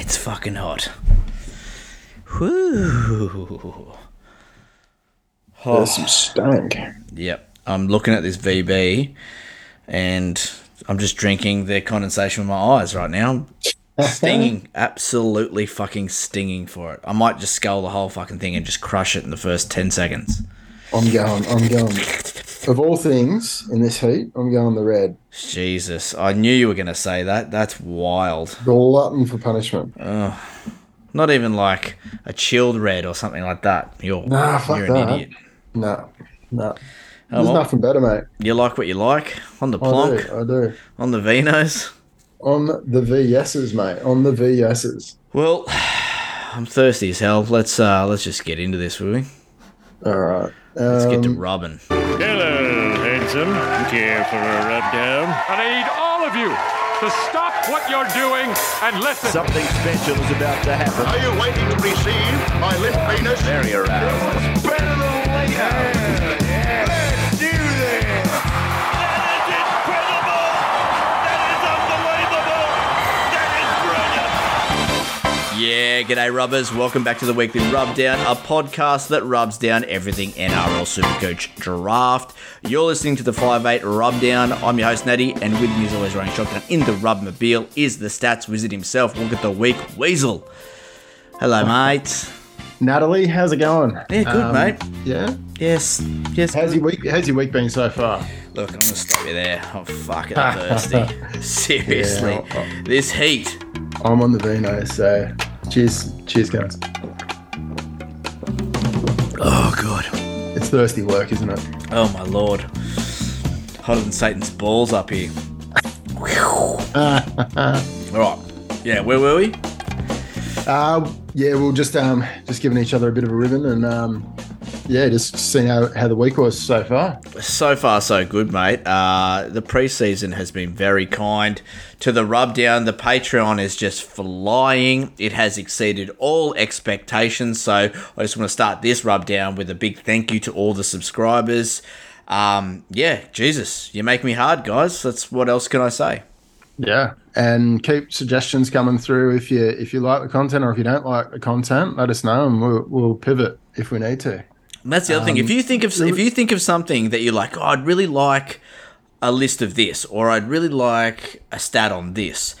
It's fucking hot. Whoo. There's some oh. stank. Yep. I'm looking at this VB and I'm just drinking the condensation with my eyes right now. Stinging. Absolutely fucking stinging for it. I might just scull the whole fucking thing and just crush it in the first 10 seconds. I'm going. I'm going. Of all things in this heat, I'm going the red. Jesus. I knew you were going to say that. That's wild. Glutton for punishment. Not even like a chilled red or something like that. You're, Nah, fuck you're an that. idiot. No, no. There's well. nothing better, mate. You like what you like on the I plonk, do. I do. on the Vinos. On the VSs, mate. On the VSs. Well, I'm thirsty as hell. Let's uh let's just get into this, will we? All right. Let's get to Um, rubbing. Hello, handsome. Care for a rub down? I need all of you to stop what you're doing and listen. Something special is about to happen. Are you waiting to receive my limp penis? Very aroused. Yeah, g'day rubbers. Welcome back to the weekly rub down, a podcast that rubs down everything NRL Supercoach draft. You're listening to the 5-8 rub down. I'm your host Natty, and with me as always running shotgun in the rubmobile is the stats wizard himself. Look at the week weasel. Hello, mate. Natalie, how's it going? Yeah, good, Um, mate. Yeah. Yes, yes. How's your week? How's your week been so far? Look, I'm gonna stop you there. I'm fucking thirsty. Seriously, Yeah. this heat. I'm on the Vino, so cheers, cheers, guys. Oh god. It's thirsty work, isn't it? Oh my lord. Hotter than Satan's balls up here. Alright. Yeah, where were we? Uh, yeah, we'll just um just giving each other a bit of a ribbon and um yeah, just seeing how, how the week was so far. So far, so good, mate. Uh, the preseason has been very kind to the rubdown. The Patreon is just flying. It has exceeded all expectations. So I just want to start this rubdown with a big thank you to all the subscribers. Um, yeah, Jesus, you make me hard, guys. That's what else can I say? Yeah, and keep suggestions coming through if you if you like the content or if you don't like the content, let us know and we'll we'll pivot if we need to. And that's the other thing. If um, you think of if you think of something that you're like, oh, I'd really like a list of this, or I'd really like a stat on this,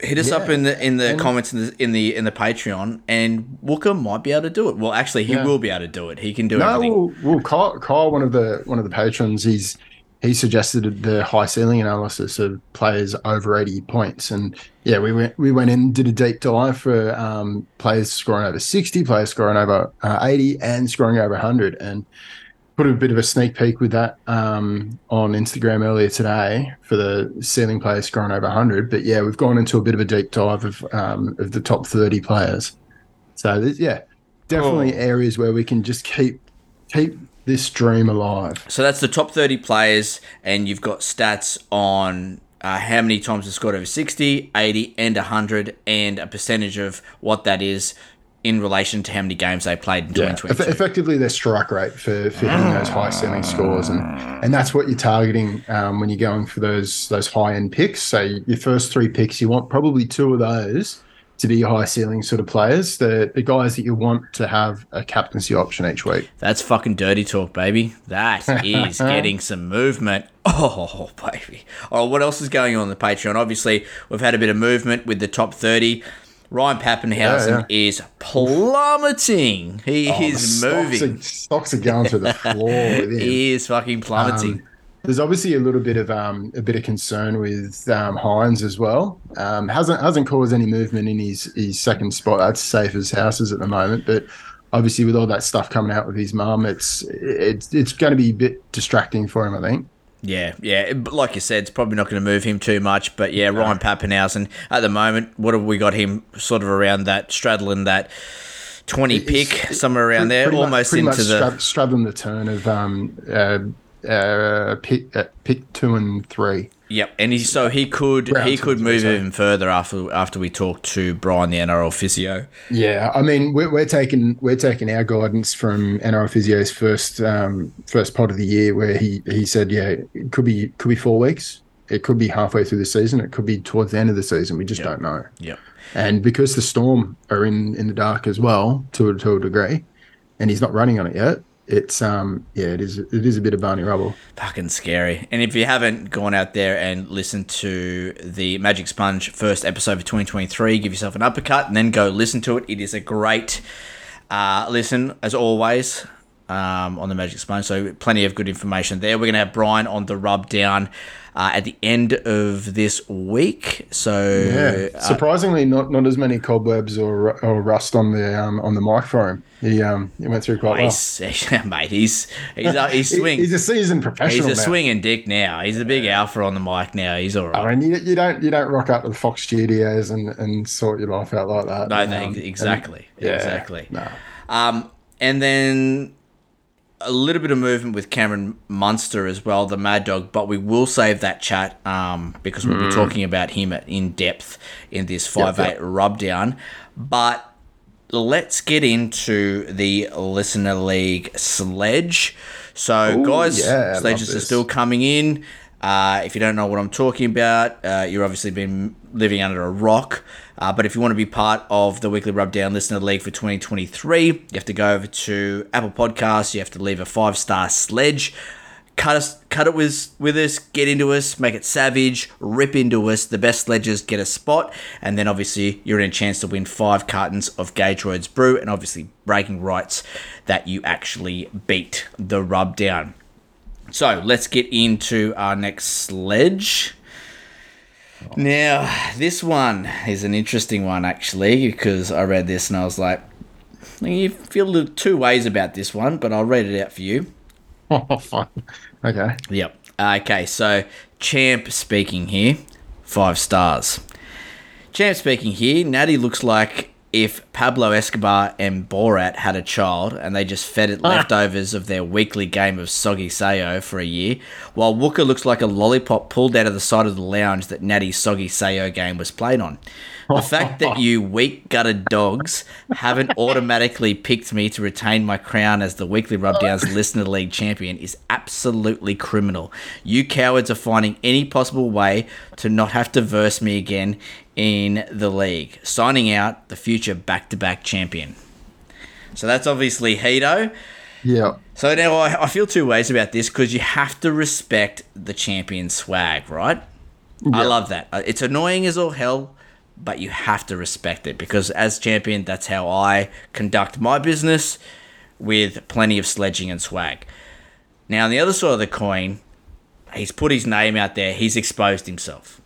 hit us up in the in the and- comments in the in the in the Patreon, and Wooker might be able to do it. Well, actually, he Yeah. will be able to do it. He can do No, everything. well, well Kyle, Kyle, one of the one of the patrons, he's he suggested the high ceiling analysis of players over eighty points, and yeah, we went we went in and did a deep dive for um, players scoring over sixty, players scoring over uh, eighty, and scoring over hundred, and put a bit of a sneak peek with that um, on Instagram earlier today for the ceiling players scoring over 100. But yeah, we've gone into a bit of a deep dive of um, of the top 30 players. So yeah, definitely areas where we can just keep keep this dream alive. So that's the top 30 players, and you've got stats on uh, how many times they scored over 60, 80, and 100, and a percentage of what that is in relation to how many games they played in Yeah, 2022. Effectively their strike rate for, for hitting those high ceiling scores, and and that's what you're targeting um, when you're going for those those high end picks. So your first three picks, you want probably two of those to be high ceiling sort of players, the the guys that you want to have a captaincy option each week. That's fucking dirty talk, baby. That is getting some movement. Oh, baby. Oh, what else is going on in the Patreon? Obviously, we've had a bit of movement with the top 30. Ryan Papenhuyzen Yeah, is plummeting. He Oh, is stocks moving. Are, stocks are going through the floor with him. He is fucking plummeting. Um, there's obviously a little bit of um, a bit of concern with um, Hynes as well. Um, hasn't hasn't caused any movement in his his second spot. That's safe as houses at the moment, but obviously with all that stuff coming out with his mum, it's it's it's going to be a bit distracting for him. I think. Yeah, yeah. But like you said, it's probably not going to move him too much. But yeah, Ryan Papenhuyzen at the moment, what have we got him sort of around that, straddling that 20 pick, It's- somewhere around there, much- almost pretty into much the. straddling the turn of um, uh, uh, pick uh, pick two and three. Yep, and he so he could he could move even further after after we talk to Brian, the NRL physio. Yeah, I mean we're, we're taking we're taking our guidance from NRL Physio's first um, first pod of the year, where he he said, yeah, it could be could be four weeks it could be halfway through the season. It could be towards the end of the season. We just Yep. don't know. Yep. And because the Storm are in in the dark as well to a, to a degree, and he's not running on it yet, it's um yeah it is it is a bit of Barney rubble. Fucking scary. And if you haven't gone out there and listened to the Magic Sponge first episode of 2023, give yourself an uppercut and then go listen to it. It is a great uh, listen, as always, um, on the Magic Sponge. So, plenty of good information there. We're going to have Brian on the rub down uh, at the end of this week. So, Yeah, uh, surprisingly, not not as many cobwebs or or rust on the um on the mic for him. He um he went through quite well. he's, mate, he's he's, uh, he's He- swing. He's a seasoned professional. He's a now. swinging dick now. He's a big alpha on the mic now. He's all right. I mean, you, you don't you don't rock up to the Fox Studios and, and sort your life out like that. No, Um, no, and- exactly, yeah, exactly. no. Um, and then a little bit of movement with Cameron Munster as well, the Mad Dog. But we will save that chat um, because we'll be talking about him in depth in this five Mm. Yep, eight yep. rub down. But let's get into the listener league sledge. So, Ooh, guys, yeah, sledges are still coming in. Uh, if you don't know what I'm talking about, uh, you're obviously been living under a rock. Uh, but if you want to be part of the weekly Rubdown Listener League for 2023, you have to go over to Apple Podcasts. You have to leave a five star sledge. Cut us, cut it with with us. Get into us. Make it savage. Rip into us. The best sledges get a spot, and then obviously you're in a chance to win five cartons of Gage Roads Brew, and obviously breaking rights that you actually beat the rub down. So let's get into our next sledge. Now, this one is an interesting one actually because I read this and I was like, you feel two ways about this one, but I'll read it out for you. Oh, fine. Okay. Yep. Okay, so Champ speaking here, five stars. Champ speaking here, Natty looks like if Pablo Escobar and Borat had a child and they just fed it ah. leftovers of their weekly game of soggy sayo for a year, while Wooker looks like a lollipop pulled out of the side of the lounge that Natty's soggy sayo game was played on. The fact that you weak gutted dogs haven't automatically picked me to retain my crown as the weekly Rubdowns Listener League champion is absolutely criminal. You cowards are finding any possible way to not have to verse me again in the league. Signing out, the future back to back champion. So that's obviously Hito. Yeah. So now I, I feel two ways about this because you have to respect the champion swag, right? I love that. Uh, It's annoying as all hell, but you have to respect it because as champion, that's how I conduct my business with plenty of sledging and swag. Now, on the other side of the coin, he's put his name out there, he's exposed himself.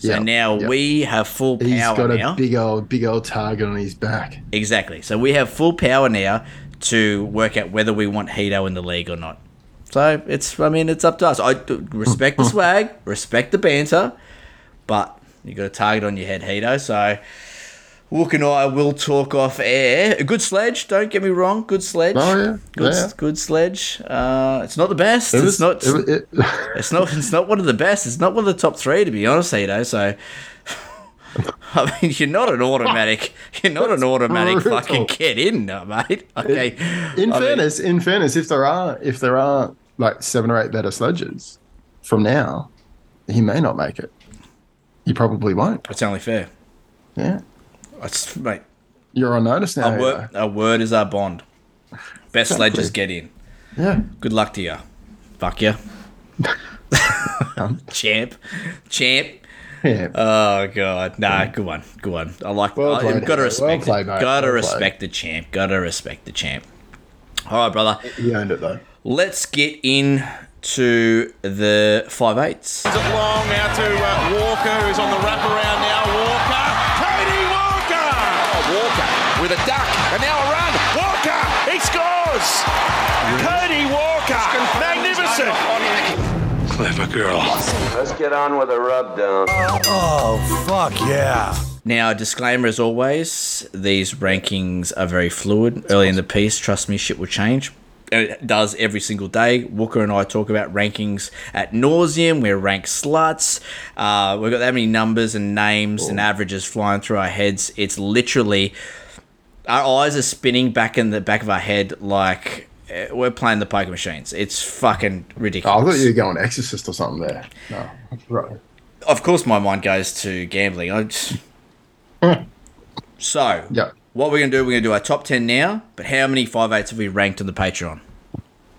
So Yeah, now yeah. we have full power He's got a big old big old target on his back. Exactly. So we have full power now to work out whether we want Hito in the league or not. So it's, I mean, it's up to us. I respect the swag, respect the banter, but you got a target on your head, Hito. So Wook and I will talk off air. A good sledge, don't get me wrong. Good sledge. Oh, yeah. Good, Yeah. good sledge. Uh, it's not the best. It it's not. It, it, It's not. It's not one of the best. It's not one of the top three, to be honest, You know, So, I mean, you're not an automatic. You're not an automatic brutal. fucking get in, no, mate. Okay. in I mean, fairness, in fairness, if there are if there are like seven or eight better sledges from now, he may not make it. He probably won't. it's only fair. Yeah. It's, mate, You're on notice now. a word, a word is our bond. Best Exactly. sledges get in. Yeah. Good luck to you. Fuck you. Champ. Champ. Yeah. Oh god, nah, good one, good one. I like. Well I, played, gotta respect Well played, mate. Gotta Well played. respect the champ. Gotta respect the champ. All right, brother. he owned it though. Let's get in to the five eights. Is long now to uh, Walker, who's on the wraparound Clever girl. Let's get on with the rub down. Now, disclaimer as always: these rankings are very fluid. Early in the piece, trust me, shit will change. It does every single day. Walker and I talk about rankings at nauseum. We're ranked sluts. Uh, we've got that many numbers and names and averages flying through our heads. It's literally our eyes are spinning back in the back of our head like we're playing the poker machines. It's fucking Oh, I thought you were going Exorcist or something there. No, right. of course, my mind goes to gambling. I just... so, Yeah. what we're gonna do? We're gonna do our top ten now. But how many five eights have we ranked on the Patreon?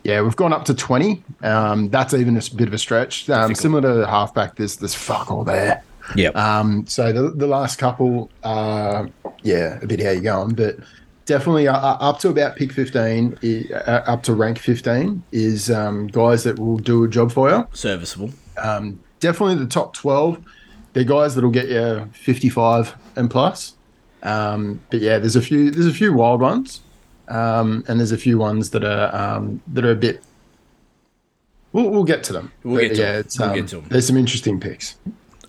Yeah, we've gone up to 20. Um, that's even a bit of a stretch. Um, similar to the halfback, there's, there's fuck all there. Yep. Um, so the, the last couple, uh, yeah, a bit how you're going, but definitely uh, uh, up to about pick 15, uh, up to rank 15 is um, guys that will do a job for you. Serviceable. Definitely the top 12, they're guys that'll get you 55 and plus. Um, but yeah, there's a few there's a few wild ones, um, and there's a few ones that are um, that are a bit. We'll, we'll get to them. We'll But get to yeah, them. We'll um, get to them. There's some interesting picks.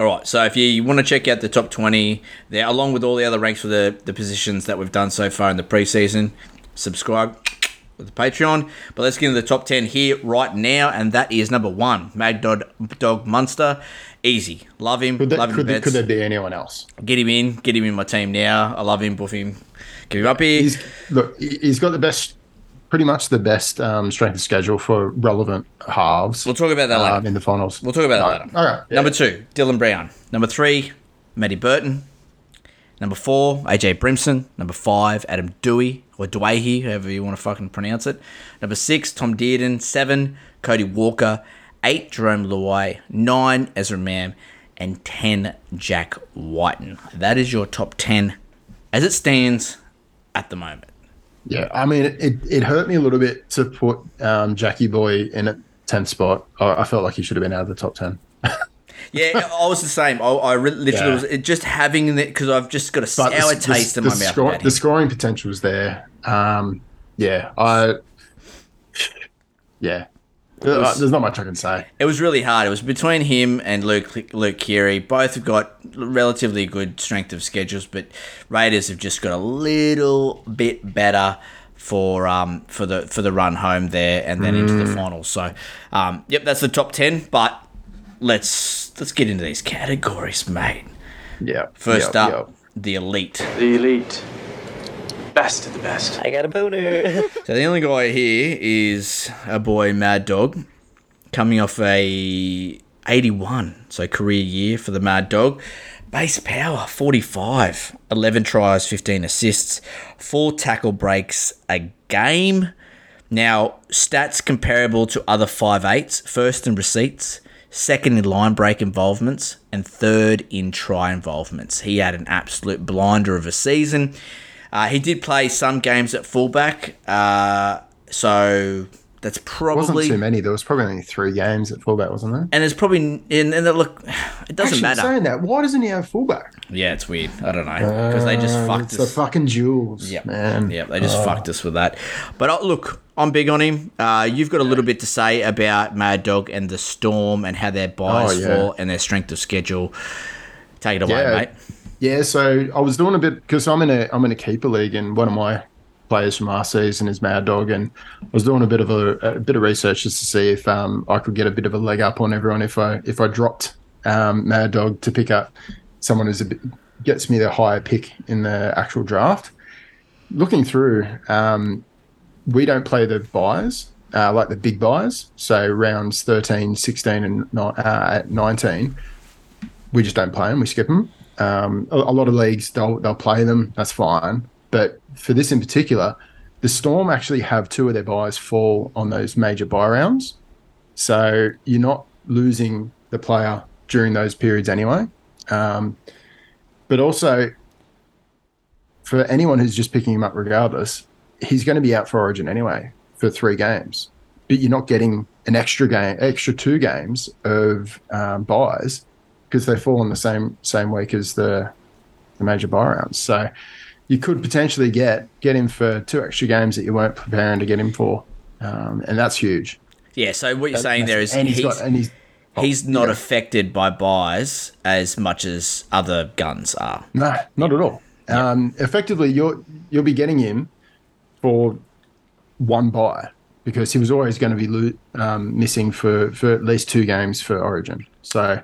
All right. So if you want to check out the top twenty there, along with all the other ranks for the the positions that we've done so far in the preseason, subscribe with the Patreon. But let's get into the top ten here right now, and that is number one, Mad Dog, Dog Munster. Easy, love him, Could, there, love him. could, bets. could there be anyone else? Get him in, get him in my team now. I love him, buff him, Give him up here. He's look. He's got the best, pretty much the best um, strength of schedule for relevant halves. We'll talk about that later. um, in the finals. We'll talk about that All right. later. All right. yeah. Number two, Dylan Brown. Number three, Matty Burton. Number four, AJ Brimson. Number five, Adam Dewey or Doueihi, however you want to fucking pronounce it. Number six, Tom Dearden. Seven, Cody Walker. Eight, Jerome Luai. Nine, Ezra Mam. And ten, Jack Wighton. That is your top ten as it stands at the moment. Yeah, I mean, it, it, hurt me a little bit to put um, Jackie Boy in a 10th spot. I, I felt like he should have been out of the top 10. Yeah, I was the same. I, I literally Yeah. was just having it because I've just got a But sour the, the- taste in the my mouth. the scoring potential was there. Um, yeah, I. Yeah. Uh, There's not much I can say. It was really hard. It was between him and Luke Luke Keary. Both have got relatively good strength of schedules, but Raiders have just got a little bit better for um for the for the run home there and then into Mm. the finals. So, um, yep, that's the top ten. But let's let's get into these categories, mate. Yeah. First yeah, up, the elite. The elite. Best of the best. I got a boner. So the only guy here is a boy Mad Dog, coming off a 81, so career year for the Mad Dog. Base power 45, 11 tries, 15 assists, four tackle breaks a game. Now stats comparable to other 5'8s, first in receipts, second in line break involvements, and third in try involvements. He had an absolute blinder of a season. Uh, he did play some games at fullback, uh, so that's probably Wasn't too many. There was probably only three games at fullback, wasn't there? and it's probably and, and look, it doesn't Actually, matter. saying that, why doesn't he have fullback? Yeah, it's weird. I don't know because they just Uh, fucked it's the us. fucking jewels, Yep. man. Yep, they just fucked us with that. But uh, look, I'm big on him. Uh, you've got a little bit to say about Mad Dog and the Storm and how their buys Oh, yeah. fall and their strength of schedule. Take it away, Yeah. mate. Yeah, so I was doing a bit because I'm in a I'm in a keeper league, and one of my players from our season is Mad Dog, and I was doing a bit of a, a bit of research just to see if um, I could get a bit of a leg up on everyone if I if I dropped um, Mad Dog to pick up someone bit gets me the higher pick in the actual draft. Looking through, um, we don't play the buys uh, like the big buys, so rounds 13, 16, and uh, 19 we just don't play them. We skip them. Um, a, a lot of leagues they'll they'll play them. That's fine. But for this in particular, the Storm actually have two of their buys fall on those major buy rounds, so you're not losing the player during those periods anyway. Um, but also, for anyone who's just picking him up regardless, he's going to be out for Origin anyway for three games. But you're not getting an extra game, extra two games of um, buys because they fall in the same same week as the the major buy rounds. So you could potentially get get him for two extra games that you weren't preparing to get him for, um, and that's huge. Yeah. So what you're saying there is and he's he's got and he's he's not yeah. affected by buys as much as other guns are. No, not at all. Um, effectively, you'll you'll be getting him for one buy because he was always going to be lo- um, missing for, for at least two games for Origin. So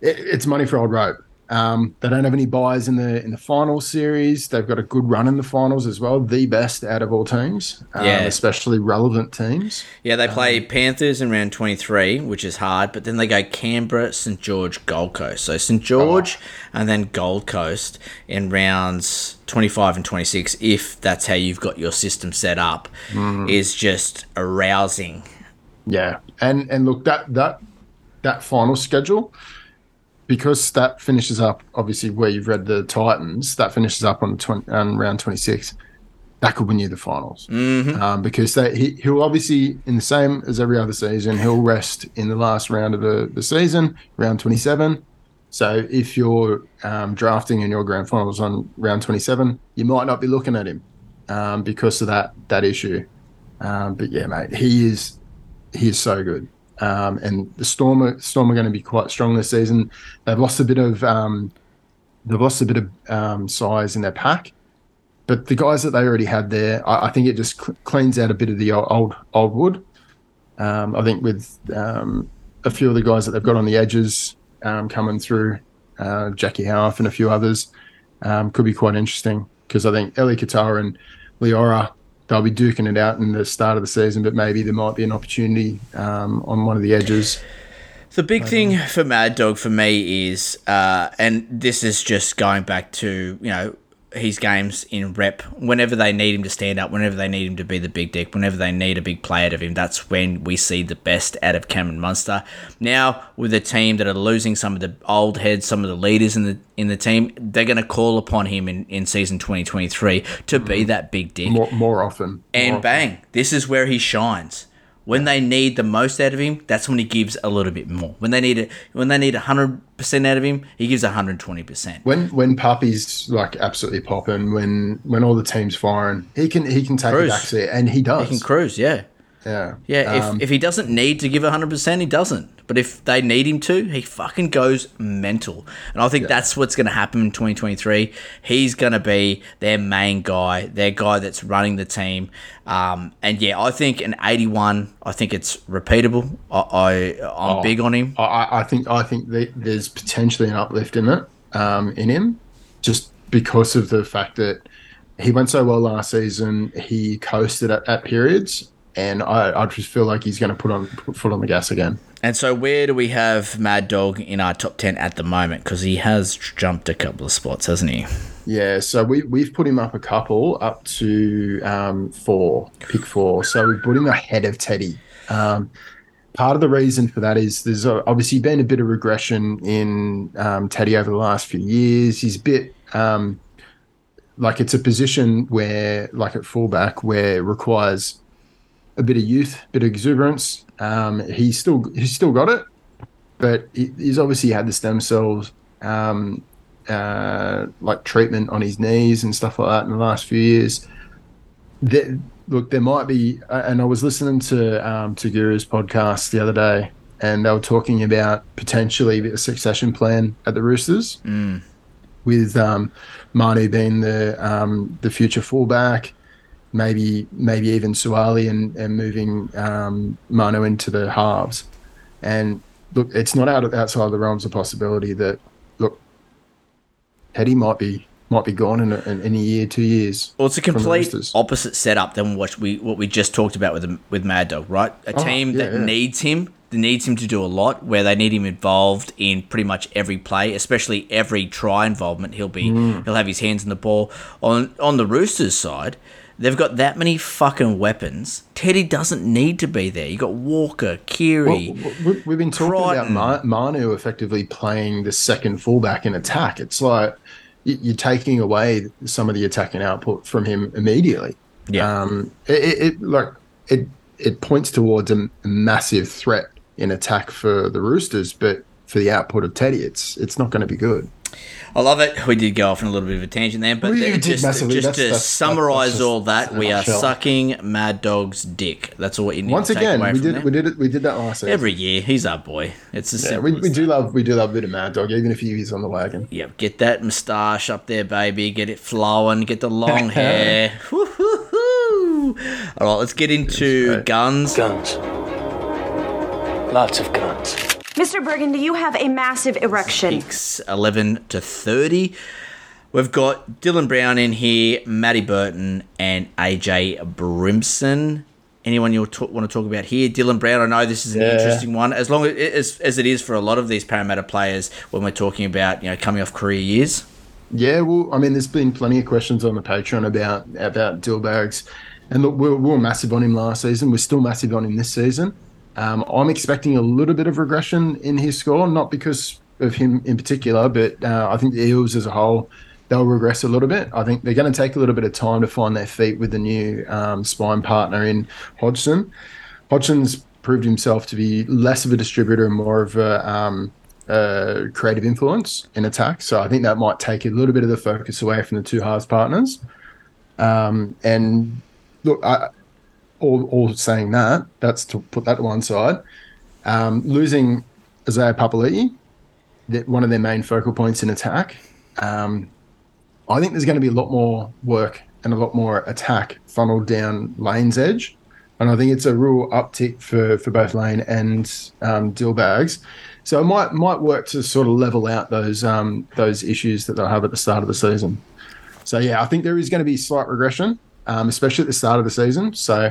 it, it's money for old rope. Um, they don't have any buys in the in the final series. They've got a good run in the finals as well, the best out of all teams, um, Yeah. especially relevant teams. Yeah, they play Panthers in round 23, which is hard, but then they go Canberra, St George, Gold Coast. So St George and then Gold Coast in rounds 25 and 26, if that's how you've got your system set up, is just arousing. Yeah, and and look that that that final schedule because that finishes up obviously where you've read the Titans. That finishes up on the 20, on round twenty six. That could win you the finals um, because they, he, he'll obviously in the same as every other season he'll rest in the last round of the, the season, round twenty seven. So if you're um, drafting in your grand finals on round twenty seven, you might not be looking at him um, because of that that issue. Um, but yeah, mate, he is he is so good. Um, and the Storm are, Storm are going to be quite strong this season. They've lost a bit of um, they've lost a bit of um, size in their pack, but the guys that they already had there, I, I think it just cl- cleans out a bit of the old old, wood. Um, I think with um, a few of the guys that they've got on the edges um, coming through, uh, Jackie Howarth and a few others, could be quite interesting because I think Eli Katoa and Loiero they'll be duking it out in the start of the season, but maybe there might be an opportunity um, on one of the edges. The big thing for Mad Dog for me is, uh, and this is just going back to, you know, his games in rep. Whenever they need him to stand up, whenever they need him to be the big dick, whenever they need a big play out of him, that's when we see the best out of Cameron Munster. Now, with a team that are losing some of the old heads, some of the leaders in the in the team, they're going to call upon him in, in season 2023 to be mm. that big dick. More, more often. And More bang, this is where he shines. When they need the most out of him, that's when he gives a little bit more. When they need it, when they need hundred percent out of him, he gives hundred twenty percent. when when Puppy's like absolutely popping, when when all the team's firing, he can he can take Cruise. a backseat, and he does. He can cruise, yeah, yeah, yeah. Um, if if he doesn't need to give hundred percent, he doesn't. But if they need him to, he fucking goes mental. And I think that's what's going to happen in 2023. He's going to be their main guy, their guy that's running the team. Um, and yeah, I think an 81. I think it's repeatable. I, I I'm Oh. big on him. I- I, I think I think that there's potentially an uplift in it um, in him, just because of the fact that he went so well last season. He coasted at, at periods, and I, I just feel like he's going to put on put foot on the gas again. And so, where do we have Mad Dog in our top 10 at the moment? Because he has jumped a couple of spots, hasn't he? Yeah, so we we've put him up a couple up to um, four, pick four. So we've put him ahead of Teddy. Um, part of the reason for that is there's obviously been a bit of regression in um, Teddy over the last few years. He's a bit um, like it's a position where, like at fullback, where it requires a bit of youth, bit of exuberance. Um, he's still he's still got it, but he, he's obviously had the stem cells um, uh, like treatment on his knees and stuff like that in the last few years. There, look, there might be, and I was listening to um, to Guru's podcast the other day, and they were talking about potentially a succession plan at the Roosters, with um, Manu being the um, the future fullback, maybe maybe even Suaalii and, and moving um, Manu into the halves. And look, it's not out of, outside of the realms of possibility that look, Teddy might be might be gone in a, in, a year, two years. Well, it's a complete opposite setup than what we what we just talked about with with Mad Dog, right? A Oh, team yeah, that yeah. needs him, that needs him to do a lot, where they need him involved in pretty much every play, especially every try involvement. He'll be Mm. he'll have his hands in the ball. On on the Roosters side, they've got that many fucking weapons. Teddy doesn't need to be there. You got Walker, Keary. Well, we- we've been talking Crichton. about Manu effectively playing the second fullback in attack. It's like you're taking away some of the attacking output from him immediately. Yeah. Um, it, it, it like it it points towards a massive threat in attack for the Roosters, but for the output of Teddy, it's it's not going to be good. I love it. We did go off on a little bit of a tangent there, but We then did just, massively. just That's- to that's- summarize that's just all that, we are nutshell. sucking Mad Dog's dick. That's all what you need Once to take again, away we from did there. we did it we did that last season. Every year, he's our boy. It's as yeah, we, we do love we do love a bit of Mad Dog, even if he is on the wagon. Yep, get that moustache up there, baby. Get it flowing. Get the long hair. All right, let's get into guns. Guns. Lots of guns. Mr. Burgundy, you have a massive erection. Picks 11 to 30. We've got Dylan Brown in here, Matty Burton, and AJ Brimson. Anyone you want to talk about here? Dylan Brown. I know this is an Yeah. interesting one. As long as, as it is for a lot of these Parramatta players when we're talking about you know coming off career years. Yeah, well, I mean, there's been plenty of questions on the Patreon about about Dillbags, and look, we were, we were massive on him last season. We're still massive on him this season. Um, I'm expecting a little bit of regression in his score, not because of him in particular, but uh, I think the Eels as a whole they'll regress a little bit. I think they're going to take a little bit of time to find their feet with the new um, spine partner in Hodgson. Hodgson's proved himself to be less of a distributor and more of a um, creative influence in attack. So I think that might take a little bit of the focus away from the two halves partners. Um, and look, I, all, all saying that, that's to put that to one side. Um, losing Isaiah Papali'i, that one of their main focal points in attack. Um, I think there's going to be a lot more work and a lot more attack funneled down Lane's edge. And I think it's a real uptick for, for both Lane and um, Dillbags. So it might might work to sort of level out those um, those issues that they'll have at the start of the season. So yeah, I think there is going to be slight regression, um, especially at the start of the season. So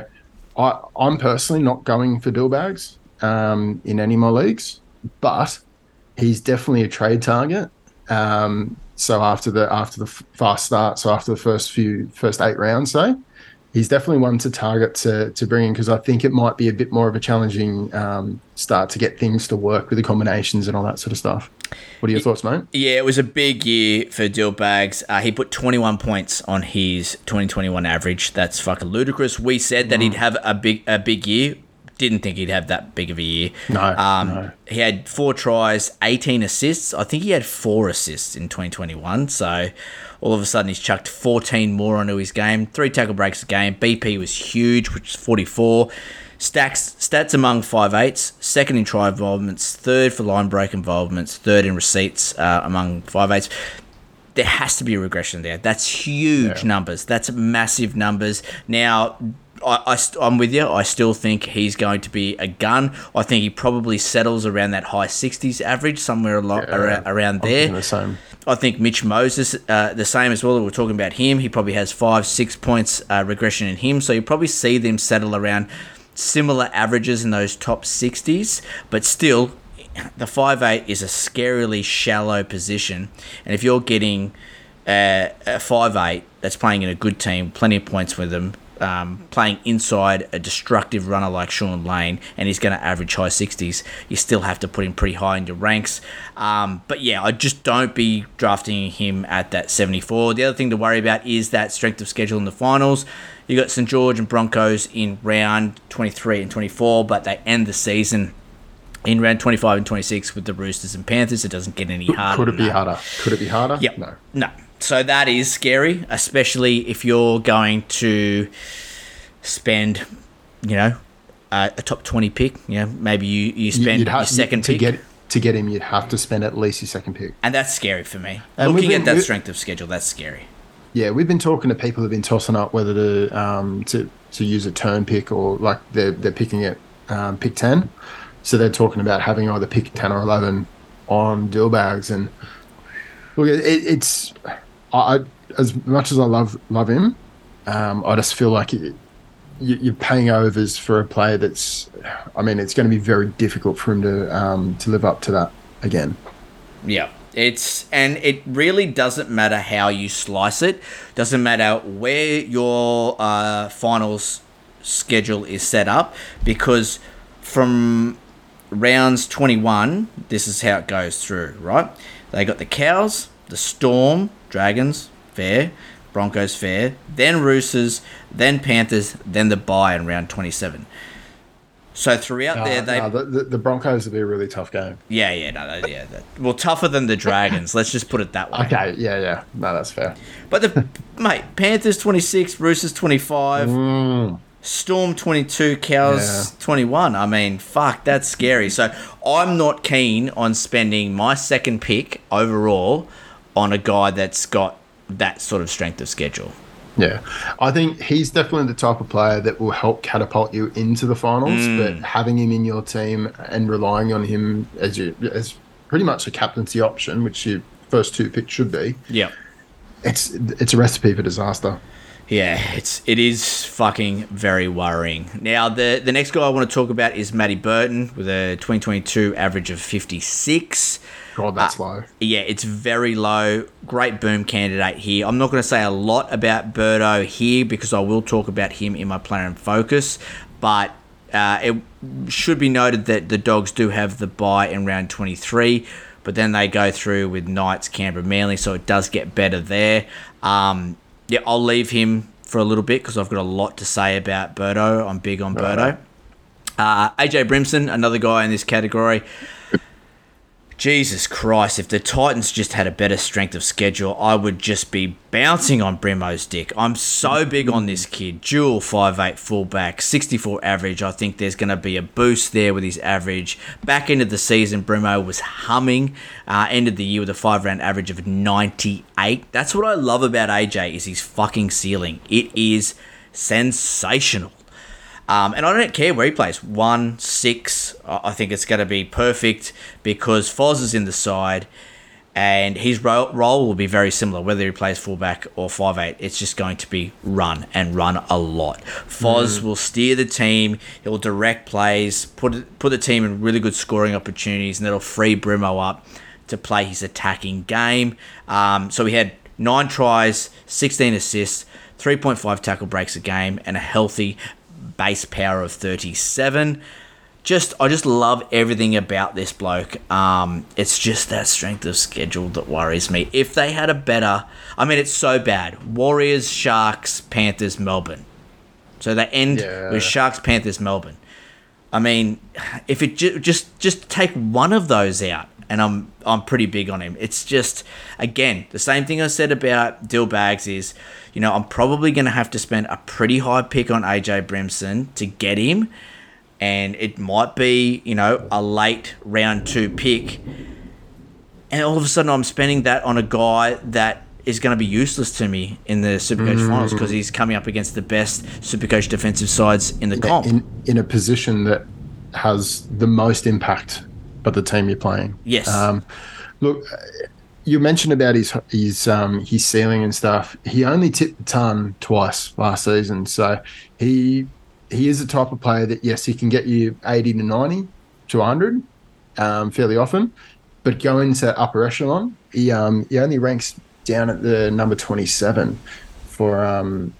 I, I'm personally not going for Dillbags um, in any of my leagues, but he's definitely a trade target. Um, so after the after the fast start, so after the first few first eight rounds, say he's definitely one to target to to bring in because I think it might be a bit more of a challenging um, start to get things to work with the combinations and all that sort of stuff. What are your thoughts, mate? Yeah, it was a big year for Dillbags. Uh, he put 21 points on his 2021 average. That's fucking ludicrous. We said that he'd have a big a big year. Didn't think he'd have that big of a year. No, Um, no. He had four tries, 18 assists. I think he had four assists in 2021. So all of a sudden he's chucked 14 more onto his game. Three tackle breaks a game. BP was huge, which is 44. Stacks stats among five eights, second in try involvements, third for line break involvements, third in receipts uh, among five eights there has to be a regression there. That's huge numbers. That's massive numbers. Now, I, I, st- I'm with you. I still think he's going to be a gun. I think he probably settles around that high 60s average, somewhere alo- around, around there. the same. I think Mitch Moses, uh, the same as well. We're talking about him. He probably has five, six points uh, regression in him. So you probably see them settle around similar averages in those top 60s. But still, the five eight is a scarily shallow position. And if you're getting uh, a five eight that's playing in a good team, plenty of points with them, um, playing inside a destructive runner like Shaun Lane, and he's going to average high 60s, you still have to put him pretty high in your ranks. Um, but yeah, I just don't be drafting him at that 74. The other thing to worry about is that strength of schedule in the finals. You got St George and Broncos in round 23 and 24, but they end the season in round 25 and 26 with the Roosters and Panthers. It doesn't get any harder. Could it be harder? Could it be harder? Yep. No. No. So that is scary, especially if you're going to spend, you know, a, a top 20 pick. You know, maybe you, you spend you'd your second to pick. get to get him. You'd have to spend at least your second pick. and that's scary for me. And Looking we've at that strength of schedule, that's scary. Yeah, we've been talking to people who've been tossing up whether to um, to to use a turn pick or like they're they're picking at um, pick ten. So they're talking about having either pick ten or eleven on Dillbags, and look, it, it's I as much as I love love him, um, I just feel like it, you, you're paying overs for a player that's. I mean, it's going to be very difficult for him to um, to live up to that again. Yeah. It's and it really doesn't matter how you slice it. Doesn't matter where your uh, finals schedule is set up because from rounds 21, this is how it goes through, right? They got the Cows, the Storm, Dragons, fair, Broncos, fair, then Roosters, then Panthers, then the bye in round 27. So throughout there, they no, the, the, Broncos will be a really tough game. yeah, yeah, no, no, yeah. That, well, tougher than the Dragons. let's just put it that way. Okay, yeah, yeah, no, that's fair. But the mate, Panthers twenty six, Roosters twenty five, Mm. Storm twenty two, Cows Yeah. twenty one. I mean, fuck, that's scary. So I'm not keen on spending my second pick overall on a guy that's got that sort of strength of schedule. Yeah, I think he's definitely the type of player that will help catapult you into the finals. Mm. But having him in your team and relying on him as you as pretty much a captaincy option, which your first two picks should be, Yeah. it's it's a recipe for disaster. Yeah, it's it is fucking very worrying. Now the the next guy I want to talk about is Matty Burton with a 2022 average of 56. God, that's low. Yeah, it's very low. Great boom candidate here. I'm not going to say a lot about Birdo here because I will talk about him in my player and focus, but uh, it should be noted that the Dogs do have the buy in round 23, but then they go through with Knights, Canberra, Manly, so it does get better there. Um, yeah, I'll leave him for a little bit because I've got a lot to say about Birdo. I'm big on Birdo. Uh, AJ Brimson, another guy in this category. Jesus Christ, if the Titans just had a better strength of schedule, I would just be bouncing on Brimo's dick. I'm so big on this kid. Dual 5'8 fullback, 64 average. I think there's going to be a boost there with his average. Back into the season, Brimo was humming. Uh, ended the year with a five round average of 98. That's what I love about AJ is his fucking ceiling. It is sensational. Um, and I don't care where he plays. One, six. I think it's going to be perfect because Foz is in the side, and his role, role will be very similar whether he plays fullback or five eight. It's just going to be run and run a lot. Foz will steer the team. He'll direct plays, put put the team in really good scoring opportunities, and that'll free Brimo up to play his attacking game. Um, so he had nine tries, 16 assists, 3.5 tackle breaks a game, and a healthy base power of 37. Just, I just love everything about this bloke. Um, it's just that strength of schedule that worries me. If they had a better, I mean, it's so bad. Warriors, Sharks, Panthers, Melbourne. So they end Yeah. with Sharks, Panthers, Melbourne. I mean, if it ju- just just take one of those out, and I'm I'm pretty big on him. It's just again the same thing I said about Dillbags is, you know, I'm probably going to have to spend a pretty high pick on AJ Brimson to get him, and it might be you know a late round two pick, and all of a sudden I'm spending that on a guy that is going to be useless to me in the Supercoach mm. finals because he's coming up against the best Supercoach defensive sides in the comp. in in a position that has the most impact of the team you're playing. Yes. Um, look, you mentioned about his his um, his ceiling and stuff. He only tipped the ton twice last season, so he he is the type of player that yes, he can get you eighty to ninety to hundred um, fairly often, but going to upper echelon, he um, he only ranks down at the number twenty seven for um,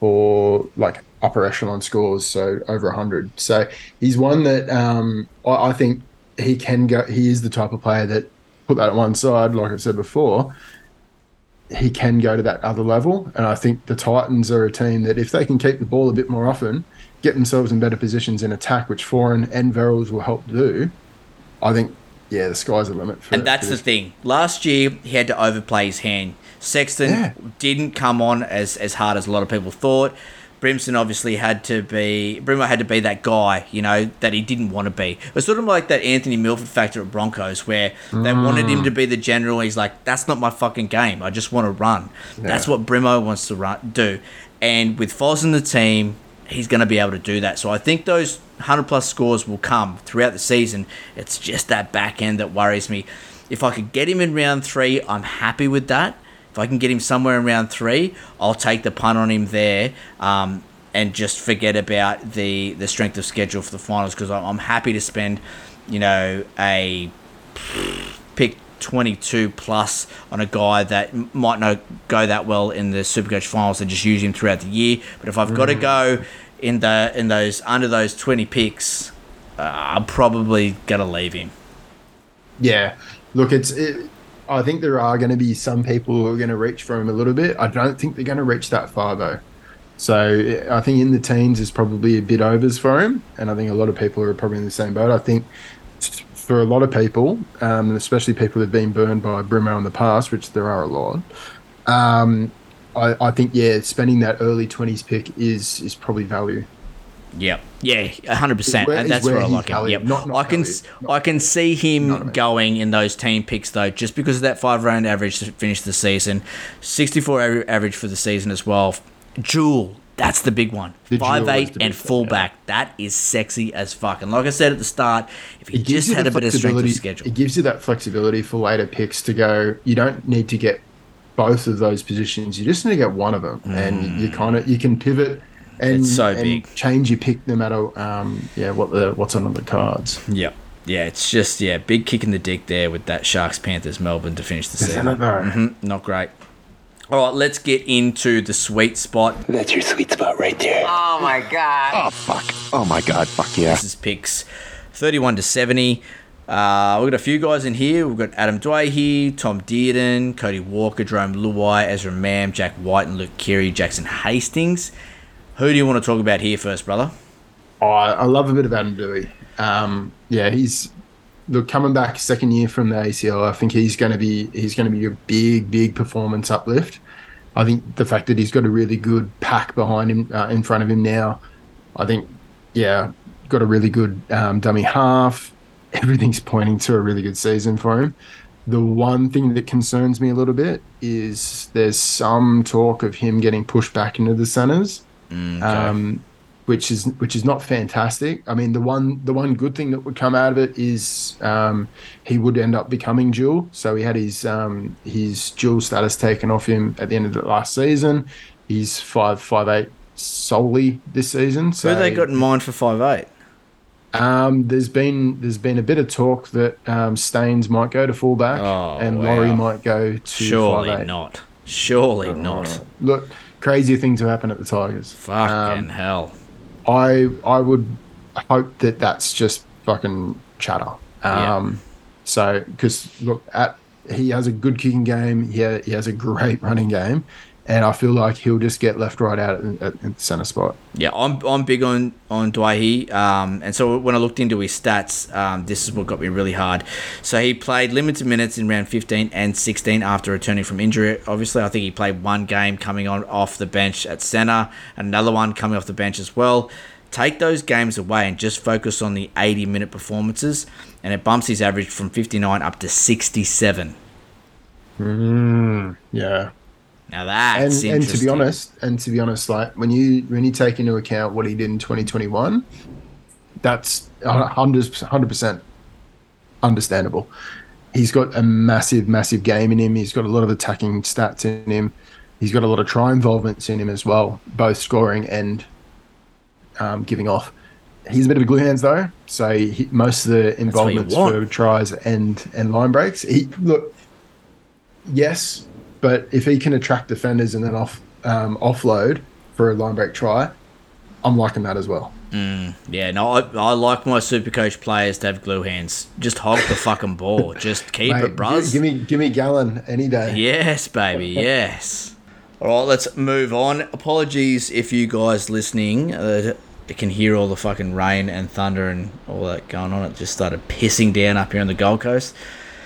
for like upper echelon scores, so over 100. So he's one that um, I, I think he can go. He is the type of player that put that at one side, like I've said before. He can go to that other level, and I think the Titans are a team that if they can keep the ball a bit more often, get themselves in better positions in attack, which Foran and Verrills will help do. I think, yeah, the sky's the limit. For, And that's the thing. Last year, he had to overplay his hand. Sexton Yeah. didn't come on as, as hard as a lot of people thought. Brimson obviously had to be Brimo had to be that guy, you know, that he didn't want to be. It was sort of like that Anthony Milford factor at Broncos where they mm. wanted him to be the general. He's like, that's not my fucking game. I just want to run. That's what Brimo wants to run do. And with Foz in the team, he's going to be able to do that. So I think those 100 plus scores will come throughout the season. It's just that back end that worries me. If I could get him in round three, I'm happy with that. If I can get him somewhere in round three, I'll take the punt on him there um, and just forget about the, the strength of schedule for the finals because I'm, I'm happy to spend, you know, a pick 22 plus on a guy that might not go that well in the Supercoach finals and just use him throughout the year. But if I've got to go in the in those under those 20 picks, uh, I'm probably gonna leave him. Yeah, look, it's. It, I think there are going to be some people who are going to reach for him a little bit. I don't think they're going to reach that far though. So I think in the teens is probably a bit overs for him, and I think a lot of people are probably in the same boat. I think for a lot of people, um, and especially people who've been burned by Brimo in the past, which there are a lot. Um, I, I think yeah, spending that early twenties pick is is probably value. Yep. Yeah, hundred percent. And that's where where I like him. Yep. Not- not I can valued. s- I can see him going in those team picks though, just because of that five round average to finish the season, sixty four average for the season as well. Jewel, that's the big one. The five eight and thing, fullback. That is sexy as fuck. And like I said at the start, if he just had a bit of strength of schedule, It gives you that flexibility for later picks to go. You don't need to get both of those positions. You just need to get one of them, and you mm. kind of you can pivot and. It's so and big. change your pick no matter um, yeah what the what's on the cards. Yep. Yeah, it's just yeah, big kick in the dick there with that Sharks Panthers Melbourne to finish the season. it though? Mhm, Not great. All right, let's get into the sweet spot. That's your sweet spot right there. Oh my god. Oh, fuck. Oh, my God. Fuck yeah. This is picks 31 to 70. Uh, we've got a few guys in here. We've got Adam Doueihi, Tom Dearden, Cody Walker, Jerome Luai, Ezra Mam, Jack White, and Luke Keary, Jackson Hastings. Who do you want to talk about here first, brother? Oh, I love a bit of Adam Doueihi. Um, yeah, he's look coming back second year from the ACL. I think he's going to be he's going to be a big big performance uplift. I think the fact that he's got a really good pack behind him uh, in front of him now, I think yeah, got a really good um, dummy half. Everything's pointing to a really good season for him. The one thing that concerns me a little bit is there's some talk of him getting pushed back into the centres um, which is which is not fantastic. I mean, the one the one good thing that would come out of it is um, he would end up becoming dual. So he had his um, his dual status taken off him at the end of the last season. He's five five eight solely this season. So Who they got in mind for 5'8? um, there's been there's been a bit of talk that um, Staines might go to fullback Oh, and wow. Laurie might go to Surely 5'8". not. Surely not. Look, crazy things have happened at the Tigers. Fucking Um, hell. I I would hope that that's just fucking chatter. Yeah. Um, So because look at he has a good kicking game. He ha- he has a great running game, and I feel like he'll just get left right out at, at, at the center spot. Yeah, I'm, I'm big on on Doueihi. Um, and so when I looked into his stats, um, this is what got me really hard. So he played limited minutes in round 15 and 16 after returning from injury. Obviously, I think he played one game coming on off the bench at center, another one coming off the bench as well. Take those games away and just focus on the 80 minute performances, and it bumps his average from 59 up to 67. Mm, yeah. Now that's and and to be honest, and to be honest, like when you when you take into account what he did in 2021, that's hundred percent understandable. He's got a massive, massive game in him. He's got a lot of attacking stats in him. He's got a lot of try involvements in him as well, both scoring and um, giving off. He's a bit of a glue hands though, so he, most of the involvements for tries and and line breaks. He look, yes, but if he can attract defenders and then off um, offload for a line break try, I'm liking that as well. Yeah, no, I, I like my super coach players to have glue hands. Just hog the fucking ball. Just keep Mate, it, bruz. gi- Give me give me Gallon any day. Yes, baby, yes. All right, let's move on. Apologies if you guys listening uh, can hear all the fucking rain and thunder and all that going on. It just started pissing down up here on the Gold Coast.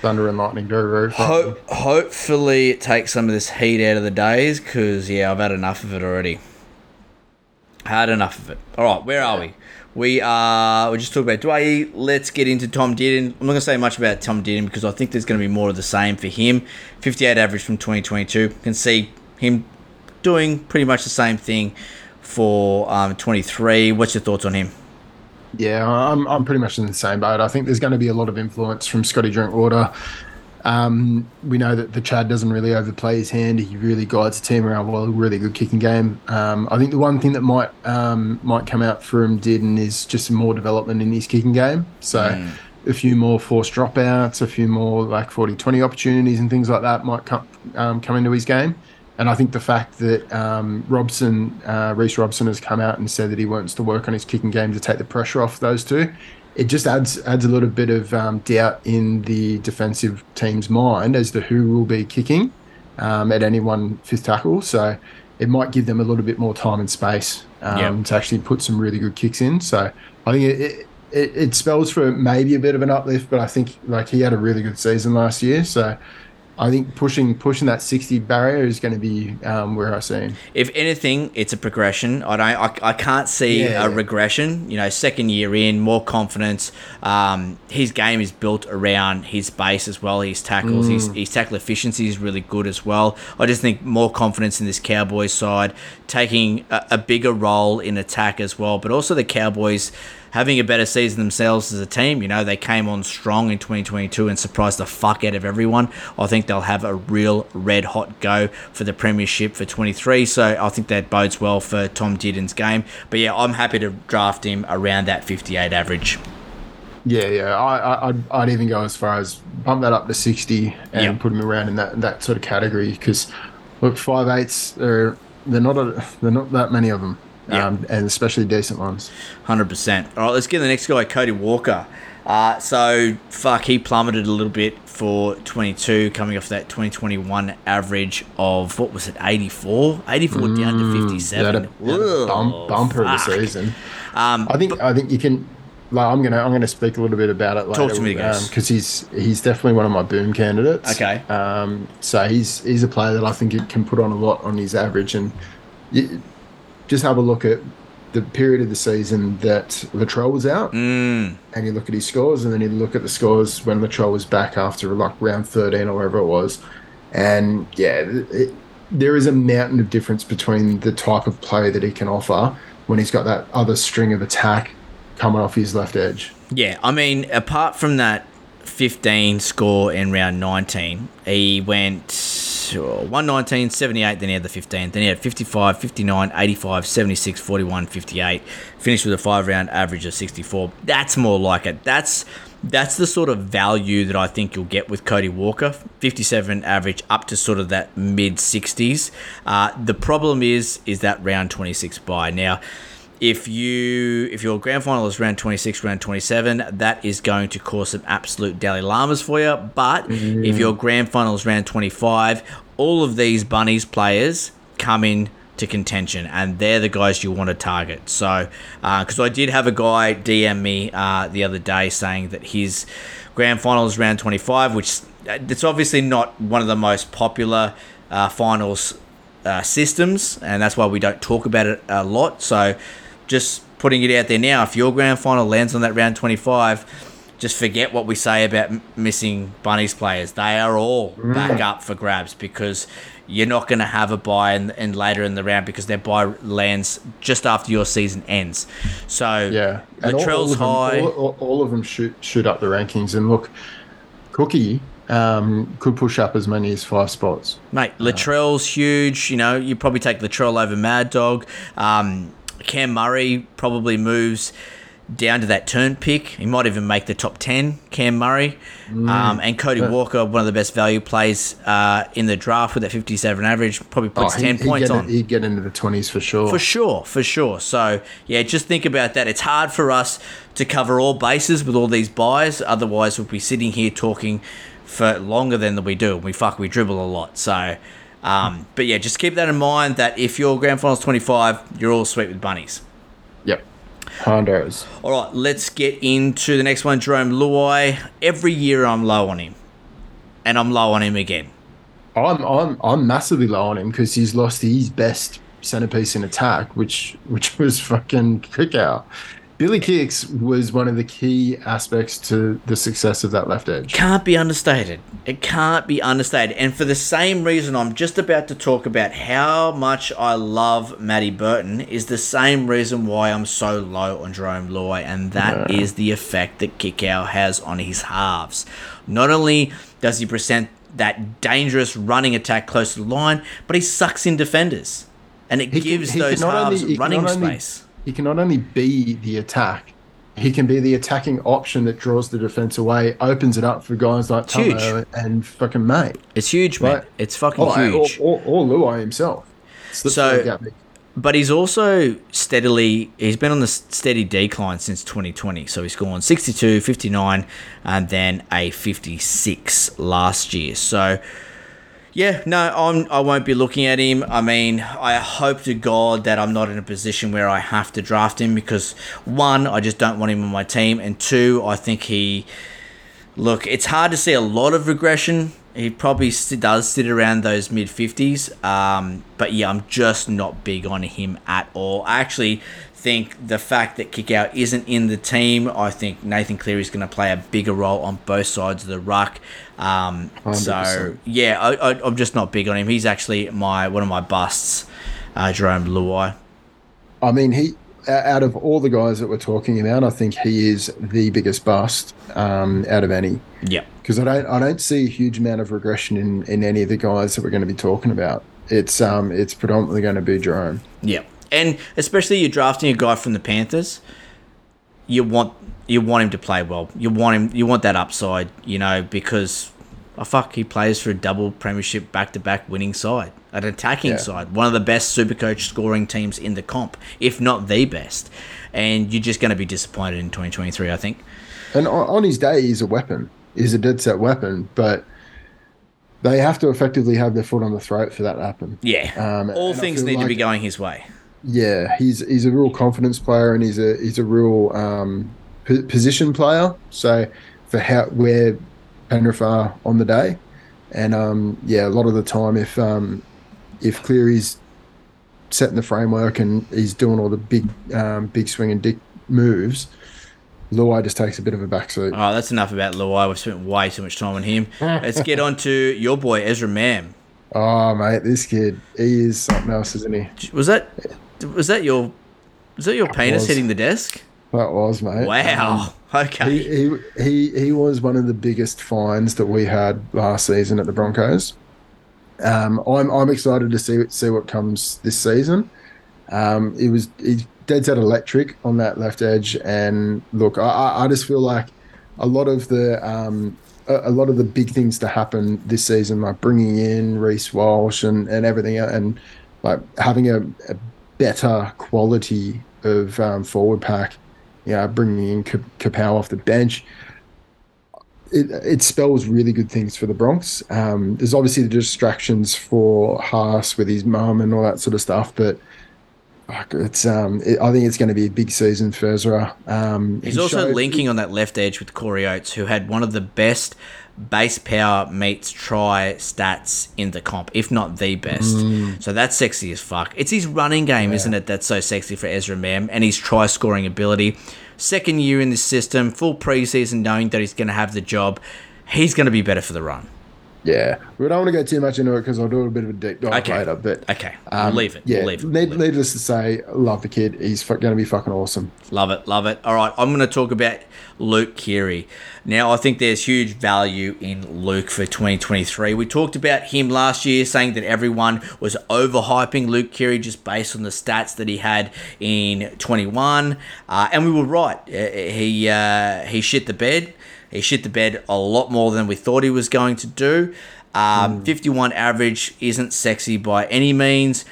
Thunder and lightning, very very. Ho- hopefully, it takes some of this heat out of the days because, yeah, I've had enough of it already. Had enough of it. All right, where are we? We are. We just talked about Doueihi. Let's get into Tom Dearden. I'm not going to say much about Tom Dearden because I think there's going to be more of the same for him. 58 average from 2022. Can see him doing pretty much the same thing for um, 23. What's your thoughts on him? Yeah, I'm I'm pretty much in the same boat. I think there's going to be a lot of influence from Scotty Drinkwater. Um, we know that the Chad doesn't really overplay his hand. He really guides the team around well. Really good kicking game. Um, I think the one thing that might um, might come out from Dearden is just more development in his kicking game. So a few more forced dropouts, a few more like 40-20 opportunities and things like that might come um, come into his game. And I think the fact that um, Robson, uh, Reece Robson, has come out and said that he wants to work on his kicking game to take the pressure off those two, it just adds adds a little bit of um, doubt in the defensive team's mind as to who will be kicking um, at any one fifth tackle. So it might give them a little bit more time and space um, Yep. to actually put some really good kicks in. So I think it, it it it spells for maybe a bit of an uplift, but I think like he had a really good season last year, so. I think pushing pushing that sixty barrier is going to be um, where I see him. If anything, it's a progression. I don't. I, I can't see Yeah. a regression. You know, second year in, more confidence. Um, his game is built around his base as well. His tackles, his, Mm. his tackle efficiency is really good as well. I just think more confidence in this Cowboys side, taking a, a bigger role in attack as well. But also the Cowboys having a better season themselves as a team. You know, they came on strong in 2022 and surprised the fuck out of everyone. I think they'll have a real red hot go for the premiership for 23. So I think that bodes well for Tom Dearden's game. But yeah, I'm happy to draft him around that 58 average. Yeah, yeah. I, I I'd, I'd even go as far as bump that up to sixty and Yep. put him around in that that sort of category because look, five eights they're, they're not a, they're not that many of them, Yeah. um, and especially decent ones. Hundred percent. All right, let's get the next guy, Cody Walker. Uh, so fuck, he plummeted a little bit for 22, coming off that 2021 average of what was it, 84, 84 down to a, 57. they a bump, bumper of the season. Um, I think I think you can. Like, I'm gonna I'm gonna speak a little bit about it later. Talk to me, guys. because he's he's definitely one of my boom candidates. Okay. Um, so he's he's a player that I think can put on a lot on his average, and you, just have a look at the period of the season that Latrell was out, mm, and you look at his scores, and then you look at the scores when Latrell was back after like round 13 or wherever it was, and yeah, it, there is a mountain of difference between the type of play that he can offer when he's got that other string of attack coming off his left edge. yeah, I mean, apart from that 15 score in round 19, he went oh, 119, 78, then he had the 15, then he had 55, 59, 85, 76, 41, 58, finished with a five round average of 64. That's more like it. That's that's the sort of value that I think you'll get with Cody Walker. 57 average up to sort of that mid 60s. Uh, the problem is is that round 26 buy. Now, if you if your grand final is round 26 round 27 that is going to cause some absolute Dalai Lamas for you but if your grand final is round 25 all of these bunnies players come in to contention and they're the guys you want to target so because I did have a guy DM me uh, the other day saying that his grand final is round 25 which uh, it's obviously not one of the most popular uh, finals uh, systems, and that's why we don't talk about it a lot. So, just putting it out there now, if your grand final lands on that round 25, just forget what we say about m- missing Bunnies players. They are all back up for grabs because you're not going to have a buy in, in later in the round because their buy lands just after your season ends. So, Yeah, And all- all Latrell's of them- high. All, all, all of them shoot shoot up the rankings, and look, Cookie um, could push up as many as five spots. Mate, Latrell's huge. You know, you probably take Latrell over Mad Dog. Um, Cam Murray probably moves down to that turn pick. He might even make the top 10, Cam Murray. Um, and Cody Walker, one of the best value plays uh, in the draft with that 57 average, probably puts Oh, he- 10 he'd points get on. he'd get into the twenties for sure. For sure, for sure. So yeah, just think about that. It's hard for us to cover all bases with all these buys. Otherwise, we'll be sitting here talking for longer than we do. We fuck, we dribble a lot. So, um, but yeah, just keep that in mind. That if your grand finals twenty five, you're all sweet with bunnies. Yep. Hondos. All right, let's get into the next one. Jarome Luai. Every year I'm low on him, and I'm low on him again. I'm I'm I'm massively low on him because he's lost his best centerpiece in attack, which which was fucking Kikau. Billy Kicks was one of the key aspects to the success of that left edge. can't be understated. It can't be understated. And for the same reason I'm just about to talk about how much I love Matty Burton is the same reason why I'm so low on Jarome Luai, and that is the effect that Kikau has on his halves. Not only does he present that dangerous running attack close to the line, but he sucks in defenders. And it He gives can those not only- halves running only- space. He can not only be the attack, he can be the attacking option that draws the defense away, opens it up for guys like. Tomo and fucking May. It's huge, man. Right. It's fucking huge. Or, or, or Luai himself. Slips So- But he's also steadily, he's been on the steady decline since 2020. So he's gone 62, 59, and then a 56 last year. So, yeah, no, I'm, I won't be looking at him. I mean, I hope to God that I'm not in a position where I have to draft him because, one, I just don't want him on my team. And two, I think he. Look, it's hard to see a lot of regression He probably does sit around those mid 50s. Um, but yeah, I'm just not big on him at all. I actually think the fact that Kikau isn't in the team, I think Nathan Cleary is going to play a bigger role on both sides of the ruck. Um, so yeah, I, I, I'm just not big on him. He's actually my one of my busts, uh, Jarome Luai. I mean, he out of all the guys that we're talking about, I think he is the biggest bust um, out of any. Yeah. Because I don't, I don't see a huge amount of regression in, in any of the guys that we're going to be talking about. It's um, it's predominantly going to be Jarome. Yeah, and especially you're drafting a guy from the Panthers, you want you want him to play well. You want him. You want that upside. You know because, oh fuck, he plays for a double premiership back to back winning side, an attacking Yeah. side, one of the best Supercoach scoring teams in the comp, if not the best. And you're just going to be disappointed in 2023, I think. And on, his day, he's a weapon. He's a dead set weapon, but they have to effectively have their foot on the throat for that to happen. Yeah, Um, all things need to be going his way. Yeah, he's he's a real confidence player and he's a he's a real um, p- position player. So for how where Penrith are on the day, and um, yeah, a lot of the time if um, if Cleary's setting the framework and he's doing all the big um, big swing and dick moves, Luai just takes a bit of a backseat. Oh, that's enough about Luai. We've spent way too much time on him. Let's get on to your boy Ezra Mam. Oh mate, this kid, he is something else, isn't he? Was that was that your was that your penis was. hitting the desk? That was mate. Um, Wow. okay. He, he he he was one of the biggest finds that we had last season at the Broncos. Um, I'm I'm excited to see see what comes this season. Um, it was he's dead set electric on that left edge, and look, I- I, I just feel like a lot of the um, a, a lot of the big things to happen this season, like bringing in Reece Walsh and and everything, and like having a, a better quality of um, forward pack yeah, bringing in Kapow off the bench. It, it spells really good things for the Bronx. Um, there's obviously the distractions for Haas with his mum and all that sort of stuff, but fuck, it's um, it, I think it's going to be a big season for Ezra. Um, He's he also showed- linking on that left edge with Corey Oates, who had one of the best base power meets try stats in the comp, if not the best. Mm. So that's sexy as fuck. It's his running game, isn't it? That's so sexy for Ezra Mam and his try scoring ability. Second year in this system, full preseason, knowing that he's going to have the job. He's going to be better for the run. Yeah, we don't want to go too much into it because I'll do a bit of a deep dive Okay. later. But Okay, um, we'll leave it. Yeah, We'll leave it. need- We'll leave it. needless to say, love the kid. He's going to be fucking awesome. Love it, love it. All right, I'm going to talk about Luke Keary. Now, I think there's huge value in Luke for 2023. We talked about him last year, saying that everyone was overhyping Luke Keary just based on the stats that he had in 21, uh, and we were right. Uh, He uh, he shit the bed. He shit the bed a lot more than we thought he was going to do. Um, 51 average isn't sexy by any means,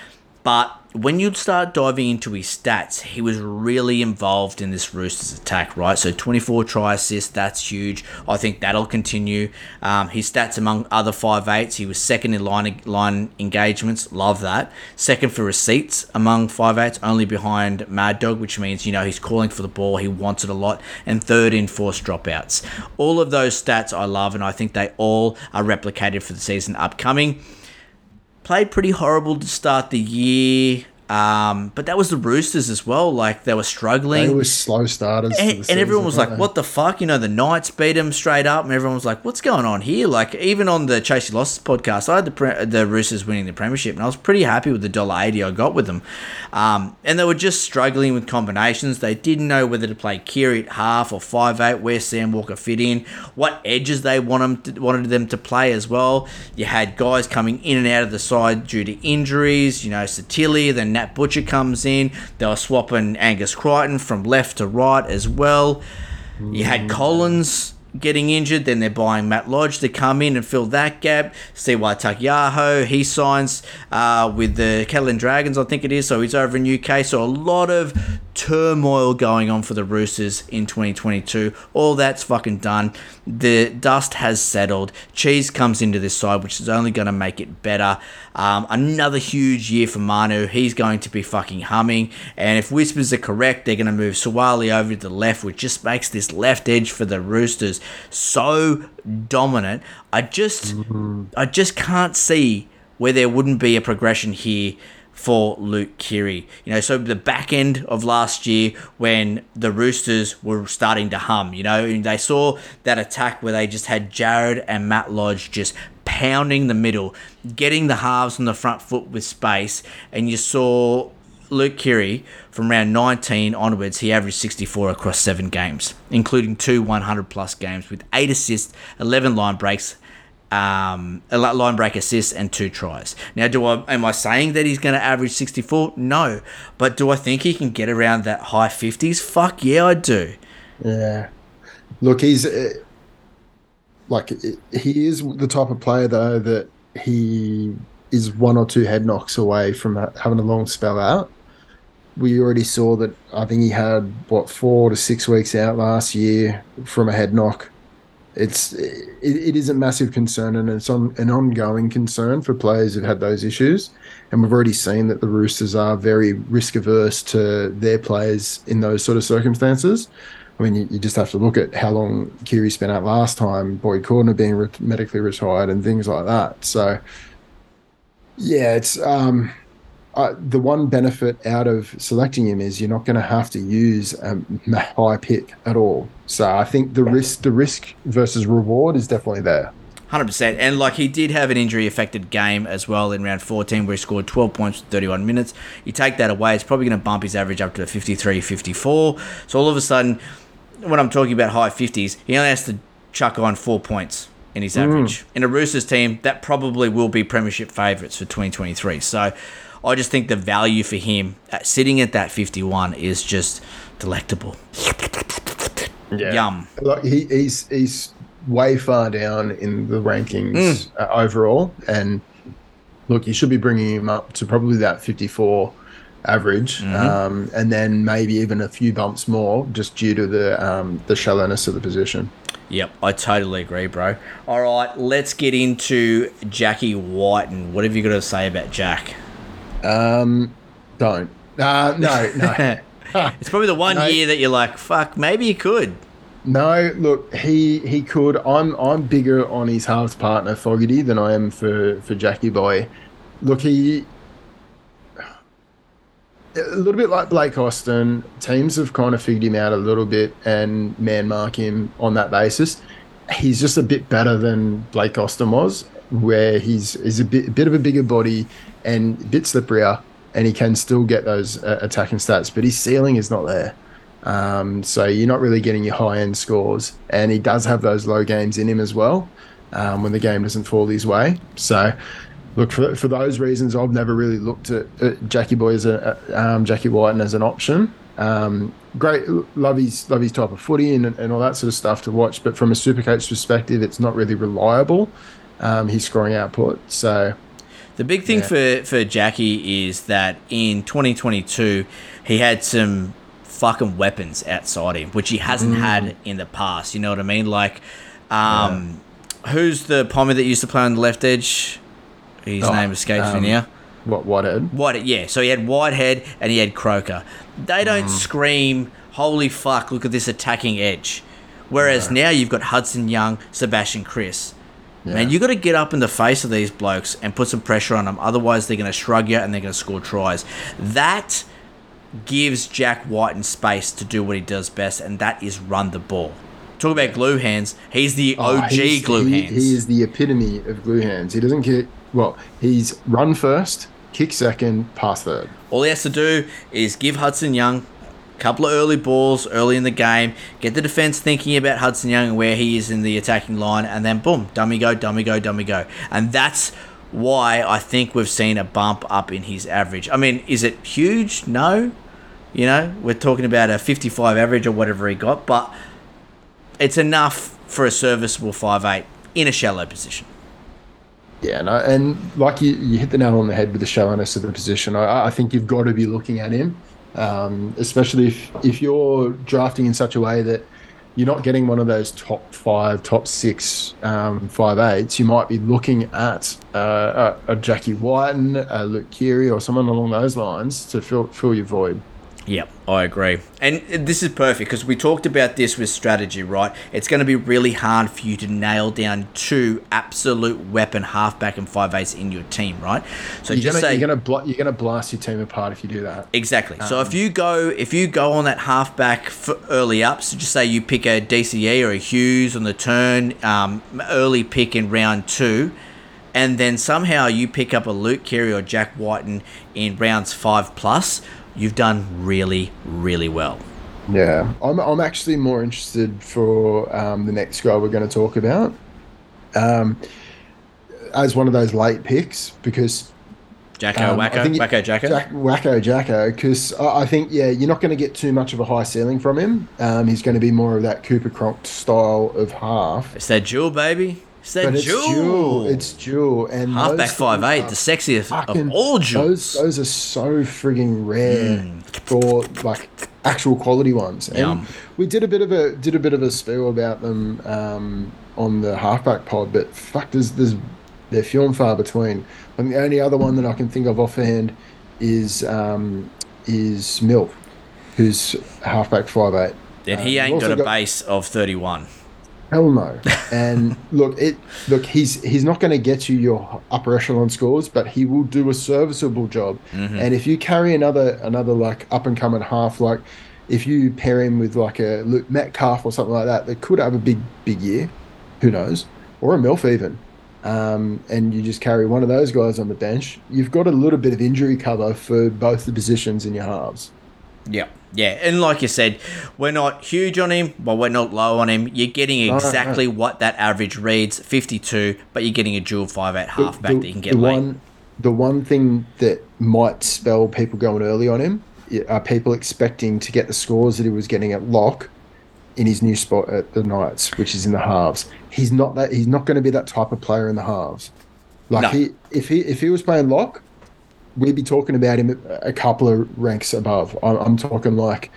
but when you start diving into his stats, he was really involved in this Roosters attack, right? So 24 try assists, that's huge. I think that'll continue. Um, his stats among other five eights, he was second in line line engagements, love that. Second for receipts among five eights, only behind Mad Dog, which means you know he's calling for the ball, he wants it a lot, and third in forced dropouts. All of those stats I love, and I think they all are replicated for the season upcoming played pretty horrible to start the year. Um, but that was the Roosters as well. Like they were struggling. They were slow starters. and, and season, everyone was like, they? "What the fuck?" You know, the Knights beat them straight up, and everyone was like, "What's going on here?" Like even on the Chasey Losses podcast, I had the pre- the Roosters winning the premiership, and I was pretty happy with the dollar eighty I got with them. Um, and they were just struggling with combinations. They didn't know whether to play Keary at half or five eight, where Sam Walker fit in, what edges they want them to, wanted them to play as well. You had guys coming in and out of the side due to injuries. You know, Satili, then Nat Butcher comes in. They were swapping Angus Crichton from left to right as well. You had mm. Collins getting injured, then they're buying Matt Lodge to come in and fill that gap. See C.Y. Taukeiaho, he signs uh, with the Catalan Dragons, I think it is, so he's over in UK. So a lot of turmoil going on for the Roosters in 2022. All that's fucking done. The dust has settled. Cheese comes into this side, which is only going to make it better. Um, another huge year for Manu. He's going to be fucking humming. And if whispers are correct, they're going to move Suaalii over to the left, which just makes this left edge for the Roosters so dominant. I just, I just can't see where there wouldn't be a progression here for Luke Keary. You know, so the back end of last year when the Roosters were starting to hum, you know, they saw that attack where they just had Jared and Matt Lodge just pounding the middle, getting the halves on the front foot with space, and you saw Luke Keary from round 19 onwards, he averaged 64 across seven games, including two 100 plus games with eight assists, 11 line breaks, um, line break assists, and two tries. Now, do I am I saying that he's going to average 64? No, but do I think he can get around that high 50s? Fuck yeah, I do. Yeah. Look, he's uh, like he is the type of player though that he is one or two head knocks away from having a long spell out. We already saw that. I think he had what four to six weeks out last year from a head knock. It's it, it is a massive concern and it's on an ongoing concern for players who've had those issues. And we've already seen that the Roosters are very risk averse to their players in those sort of circumstances. I mean, you, you just have to look at how long Keary spent out last time, Boyd Cordner being re- medically retired, and things like that. So, yeah, it's um, uh, the one benefit out of selecting him is you're not going to have to use a high pick at all. So, I think the risk, the risk versus reward is definitely there. Hundred percent, and like he did have an injury-affected game as well in round fourteen, where he scored twelve points, in thirty-one minutes. You take that away, it's probably going to bump his average up to 53, 54. So all of a sudden, when I'm talking about high fifties, he only has to chuck on four points in his average. In a Roosters team, that probably will be premiership favourites for 2023. So I just think the value for him at sitting at that 51 is just delectable. Yum. Like he, he's he's way far down in the rankings uh, overall, and look, you should be bringing him up to probably that 54 average, um, and then maybe even a few bumps more, just due to the um, the shallowness of the position. Yep, I totally agree, bro. All right, let's get into Jackie White and what have you got to say about Jack? Um, don't. Uh, no, no. It's probably the one No. year that you're like, fuck, maybe he could. No, look, he he could. I'm I'm bigger on his halves partner Fogarty than I am for for Jackie Boy. Look, he a little bit like Blake Austin. Teams have kind of figured him out a little bit and man mark him on that basis. He's just a bit better than Blake Austin was, where he's is a bit a bit of a bigger body and a bit slipperier, and he can still get those uh, attacking stats, but his ceiling is not there. Um, so you're not really getting your high end scores, and he does have those low games in him as well um, when the game doesn't fall his way. So, look for for those reasons, I've never really looked at, at Jackie Boy as a um, Jackie Wighton as an option. Um, great, love his love his type of footy and, and all that sort of stuff to watch, but from a super supercoach perspective, it's not really reliable. Um, his scoring output, so The big thing for, for Jackie is that in 2022, he had some fucking weapons outside him, which he hasn't had in the past. You know what I mean? Like, um, who's the pommy that used to play on the left edge? His Oh, name escapes um, me now. what Whitehead? White, yeah. So he had Whitehead and he had Croker. They don't scream, "Holy fuck! Look at this attacking edge." Whereas now you've got Hudson Young, Sebastian Kris. Man, you got to get up in the face of these blokes and put some pressure on them. Otherwise, they're going to shrug you and they're going to score tries. That gives Jack White Wighton space to do what he does best, and that is run the ball. Talk about glue hands. He's the Oh, OG he's- glue he, hands. He is the epitome of glue hands. He doesn't kick. Well, he's run first, kick second, pass third. All he has to do is give Hudson Young couple of early balls early in the game, get the defense thinking about Hudson Young and where he is in the attacking line, and then boom, dummy go, dummy go, dummy go. And that's why I think we've seen a bump up in his average. I mean, is it huge? No. You know, we're talking about a 55 average or whatever he got, but it's enough for a serviceable 5'8 in a shallow position. Yeah, no, and like you, you hit the nail on the head with the shallowness of the position. I, I think you've got to be looking at him, um, especially if if you're drafting in such a way that you're not getting one of those top five, top six, um, five eights. You might be looking at uh, a, a Jackie Wighton, a Luke Keary, or someone along those lines to fill fill your void. Yep, I agree. And this is perfect because we talked about this with strategy, right? It's going to be really hard for you to nail down two absolute weapon halfback and five eights in your team, right? So you're just gonna, say you're gonna bl- you're gonna blast your team apart if you do that. exactly. so if you go if you go on that halfback for early up, so just say you pick a DCE or a Hughes on the turn, um, early pick in round two. And then somehow you pick up a Luke Keary or Jack Wighton in rounds five plus, you've done really, really well. Yeah, I'm, I'm actually more interested for um, the next guy we're going to talk about um, as one of those late picks because Jacko, um, Wacko, it- Wacko, Jacko. Jack, Wacko Jacko because I, I think yeah you're not going to get too much of a high ceiling from him. Um, he's going to be more of that Cooper Cronk style of half. It's that jewel, baby. It's that But it's jewel. dual. It's dual and Halfback five eight, the sexiest fucking- of all jewels. Those those are so frigging rare Mm. for like actual quality ones. And Yum. we did a bit of a did a bit of a spiel about them um, on the halfback pod, but fuck, there's there's they're few and far between. And the only other one that I can think of offhand is um, is Mill, who's halfback five eight. Then he Uh, ain't we've got a base of thirty one. Hell no. And look, it look he's he's not going to get you your upper echelon scores, but he will do a serviceable job. And if you carry another another like up and coming half, like if you pair him with like a Luke Metcalf or something like that, that could have a big big year. Who knows? Or a Milf even. Um, and you just carry one of those guys on the bench. You've got a little bit of injury cover for both the positions in your halves. Yeah, yeah, and like you said, we're not huge on him, but we're not low on him. You're getting no, exactly what that average reads, fifty-two, but you're getting a dual five The- halfback the, that you can get the late. One, the one thing that might spell people going early on him are people expecting to get the scores that he was getting at lock in his new spot at the Knights, which is in the halves. He's not that. He's not going to be that type of player in the halves. Like No. he, if he if he was playing lock, we'd be talking about him a couple of ranks above. I'm, I'm talking like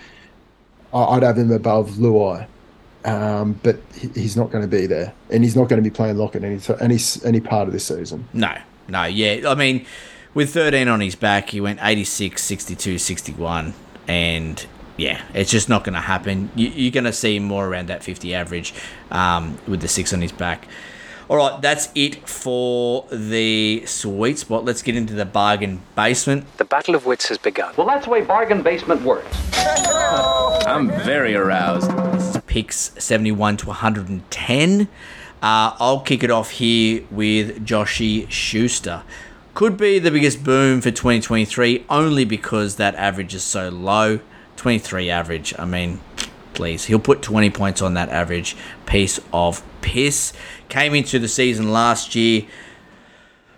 I'd have him above Luai. Um, but he's not going to be there, and he's not going to be playing lock at any any any part of this season. No, no, yeah. I mean, with 13 on his back, he went 86, 62, 61. And yeah, it's just not going to happen. You, you're going to see more around that 50 average um, with the six on his back. All right, that's it for the sweet spot. Let's get into the bargain basement. The battle of wits has begun. Well, that's the way bargain basement works. I'm very aroused. This is picks 71 to 110. Uh, I'll kick it off here with Joshy Schuster. Could be the biggest boom for 2023 only because that average is so low. 23 average. I mean, please. He'll put 20 points on that average piece of piss. Came into the season last year.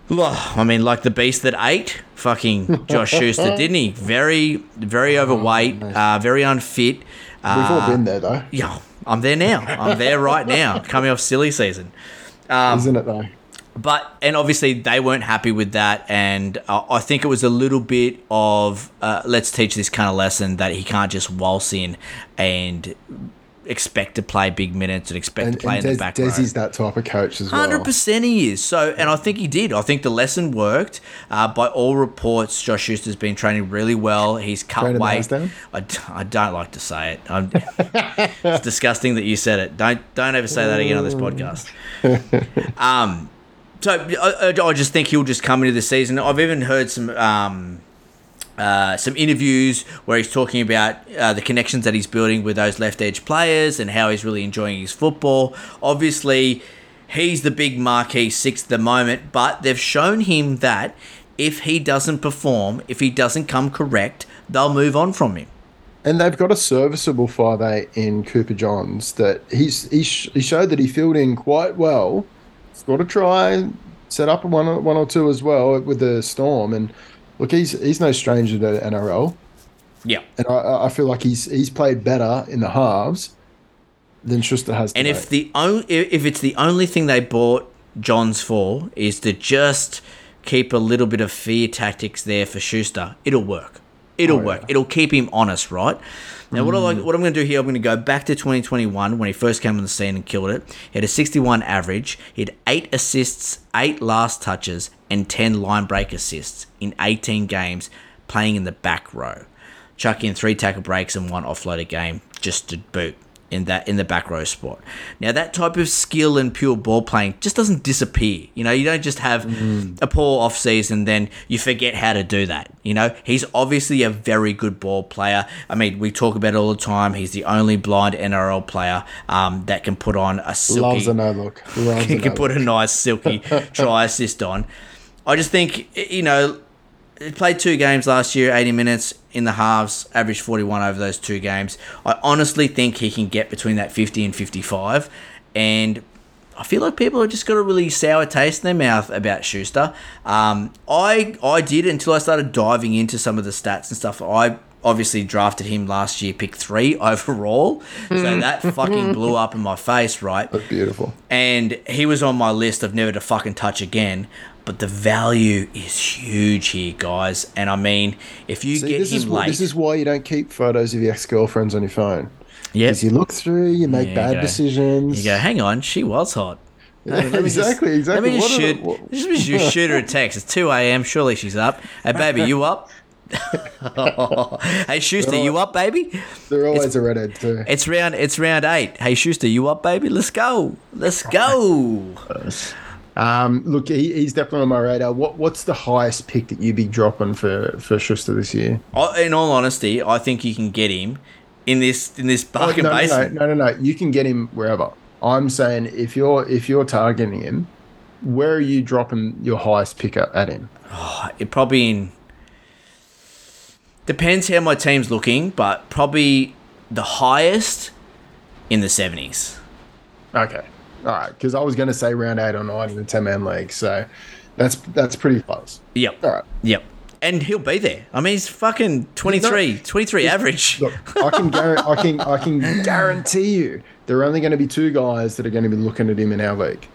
I mean, like the beast that ate fucking Josh Schuster, didn't he? Very, very overweight, uh, very unfit. Uh, We've all been there though, yeah, I'm there now. I'm there right now, coming off silly season. Um, isn't it though? But and obviously they weren't happy with that, and uh, I think it was a little bit of uh, let's teach this kind of lesson that he can't just waltz in and expect to play big minutes and expect And, to play in Des, the back. Desi's that type of coach as well. Hundred percent, he is. So, and I think he did. I think the lesson worked. Uh, by all reports, Josh Schuster's been training really well. He's cut weight. I? I, don't like to say it. I'm, it's disgusting that you said it. Don't don't ever say that again on this podcast. Um, so I, I just think he'll just come into the season. I've even heard some. Um, uh, some interviews where he's talking about uh, the connections that he's building with those left edge players and how he's really enjoying his football. Obviously, he's the big marquee six at the moment, but they've shown him that if he doesn't perform, if he doesn't come correct, they'll move on from him. And they've got a serviceable five eight in Cooper Johns that he's he, sh- he showed that he filled in quite well. Got to try set up one or- one or two as well with the Storm. And look, he's he's no stranger to NRL. Yeah. And I, I feel like he's he's played better in the halves than Schuster has. And today. if the only if it's the only thing they bought Johns for is to just keep a little bit of fear tactics there for Schuster, it'll work. It'll Oh, yeah. work. It'll keep him honest, right? Now, what I like, hmm. what I'm going to do here, I'm going to go back to 2021 when he first came on the scene and killed it. He had a 61 average. He had eight assists, eight last touches, and 10 line break assists in 18 games, playing in the back row. chuck in three tackle breaks and one offload a game just to boot in that in the back row spot. Now that type of skill and pure ball playing just doesn't disappear. You know, you don't just have a poor off season then you forget how to do that. You know, he's obviously a very good ball player. I mean, we talk about it all the time. He's the only blind NRL player um, that can put on a silky Loves a no look. Loves a he no can put a nice silky try assist on. I just think you know he played two games last year, 80 minutes in the halves, averaged 41 over those two games. I honestly think he can get between that 50 and 55. And I feel like people have just got a really sour taste in their mouth about Schuster. Um, I I did until I started diving into some of the stats and stuff. I obviously drafted him last year, pick three overall. So that fucking blew up in my face, right? That's beautiful. and he was on my list of never to fucking touch again. But the value is huge here, guys. And I mean, if you See, get this him is, late, this is why you don't keep photos of your ex girlfriends on your phone. yeah, Because you look through, you make Yeah, you bad go- decisions. you go, hang on, she was hot. Yeah, Let me just- exactly, exactly. Let me just What are the- shoot, what- let just shoot her a text. It's 2 a.m. Surely she's up. Hey, baby, you up? hey, Schuster, you up, baby? They're always a redhead too. It's round. It's round eight. Hey, Schuster, you up, baby? Let's go. Let's go. Um, look, he, he's definitely on my radar. What What's the highest pick that you'd be dropping for for Schuster this year? In all honesty, I think you can get him in this in this Oh, bargain no, no, basement. no, no, no, no. You can get him wherever. I'm saying if you're if you're targeting him, where are you dropping your highest pick at at him? It probably in depends how my team's looking, but probably the highest in the seventies. Okay, all right. Because I was going to say round eight or nine in the ten man league, so that's that's pretty close. Yep. All right. Yep. And he'll be there. I mean, he's fucking 23, 23 average. Look, I can guarantee, I can I can guarantee you there are only going to be two guys that are going to be looking at him in our league.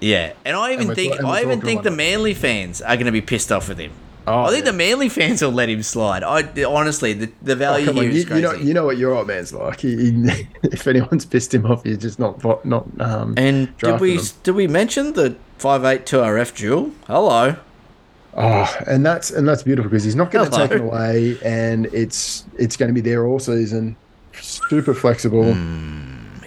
Yeah, and I even think and we're I even think the Manly fans are going to be pissed off with him. Oh, I think yeah. the Manly fans will let him slide. I honestly, the, the value Oh, here on, is you, crazy. you know you know what your old man's like. He, he, if anyone's pissed him off, you're just not not um. and did we them. did we mention the five eight two RF duel? Hello. Oh, and that's and that's beautiful because he's not going to Hello. taken away, and it's it's going to be there all season. Super flexible.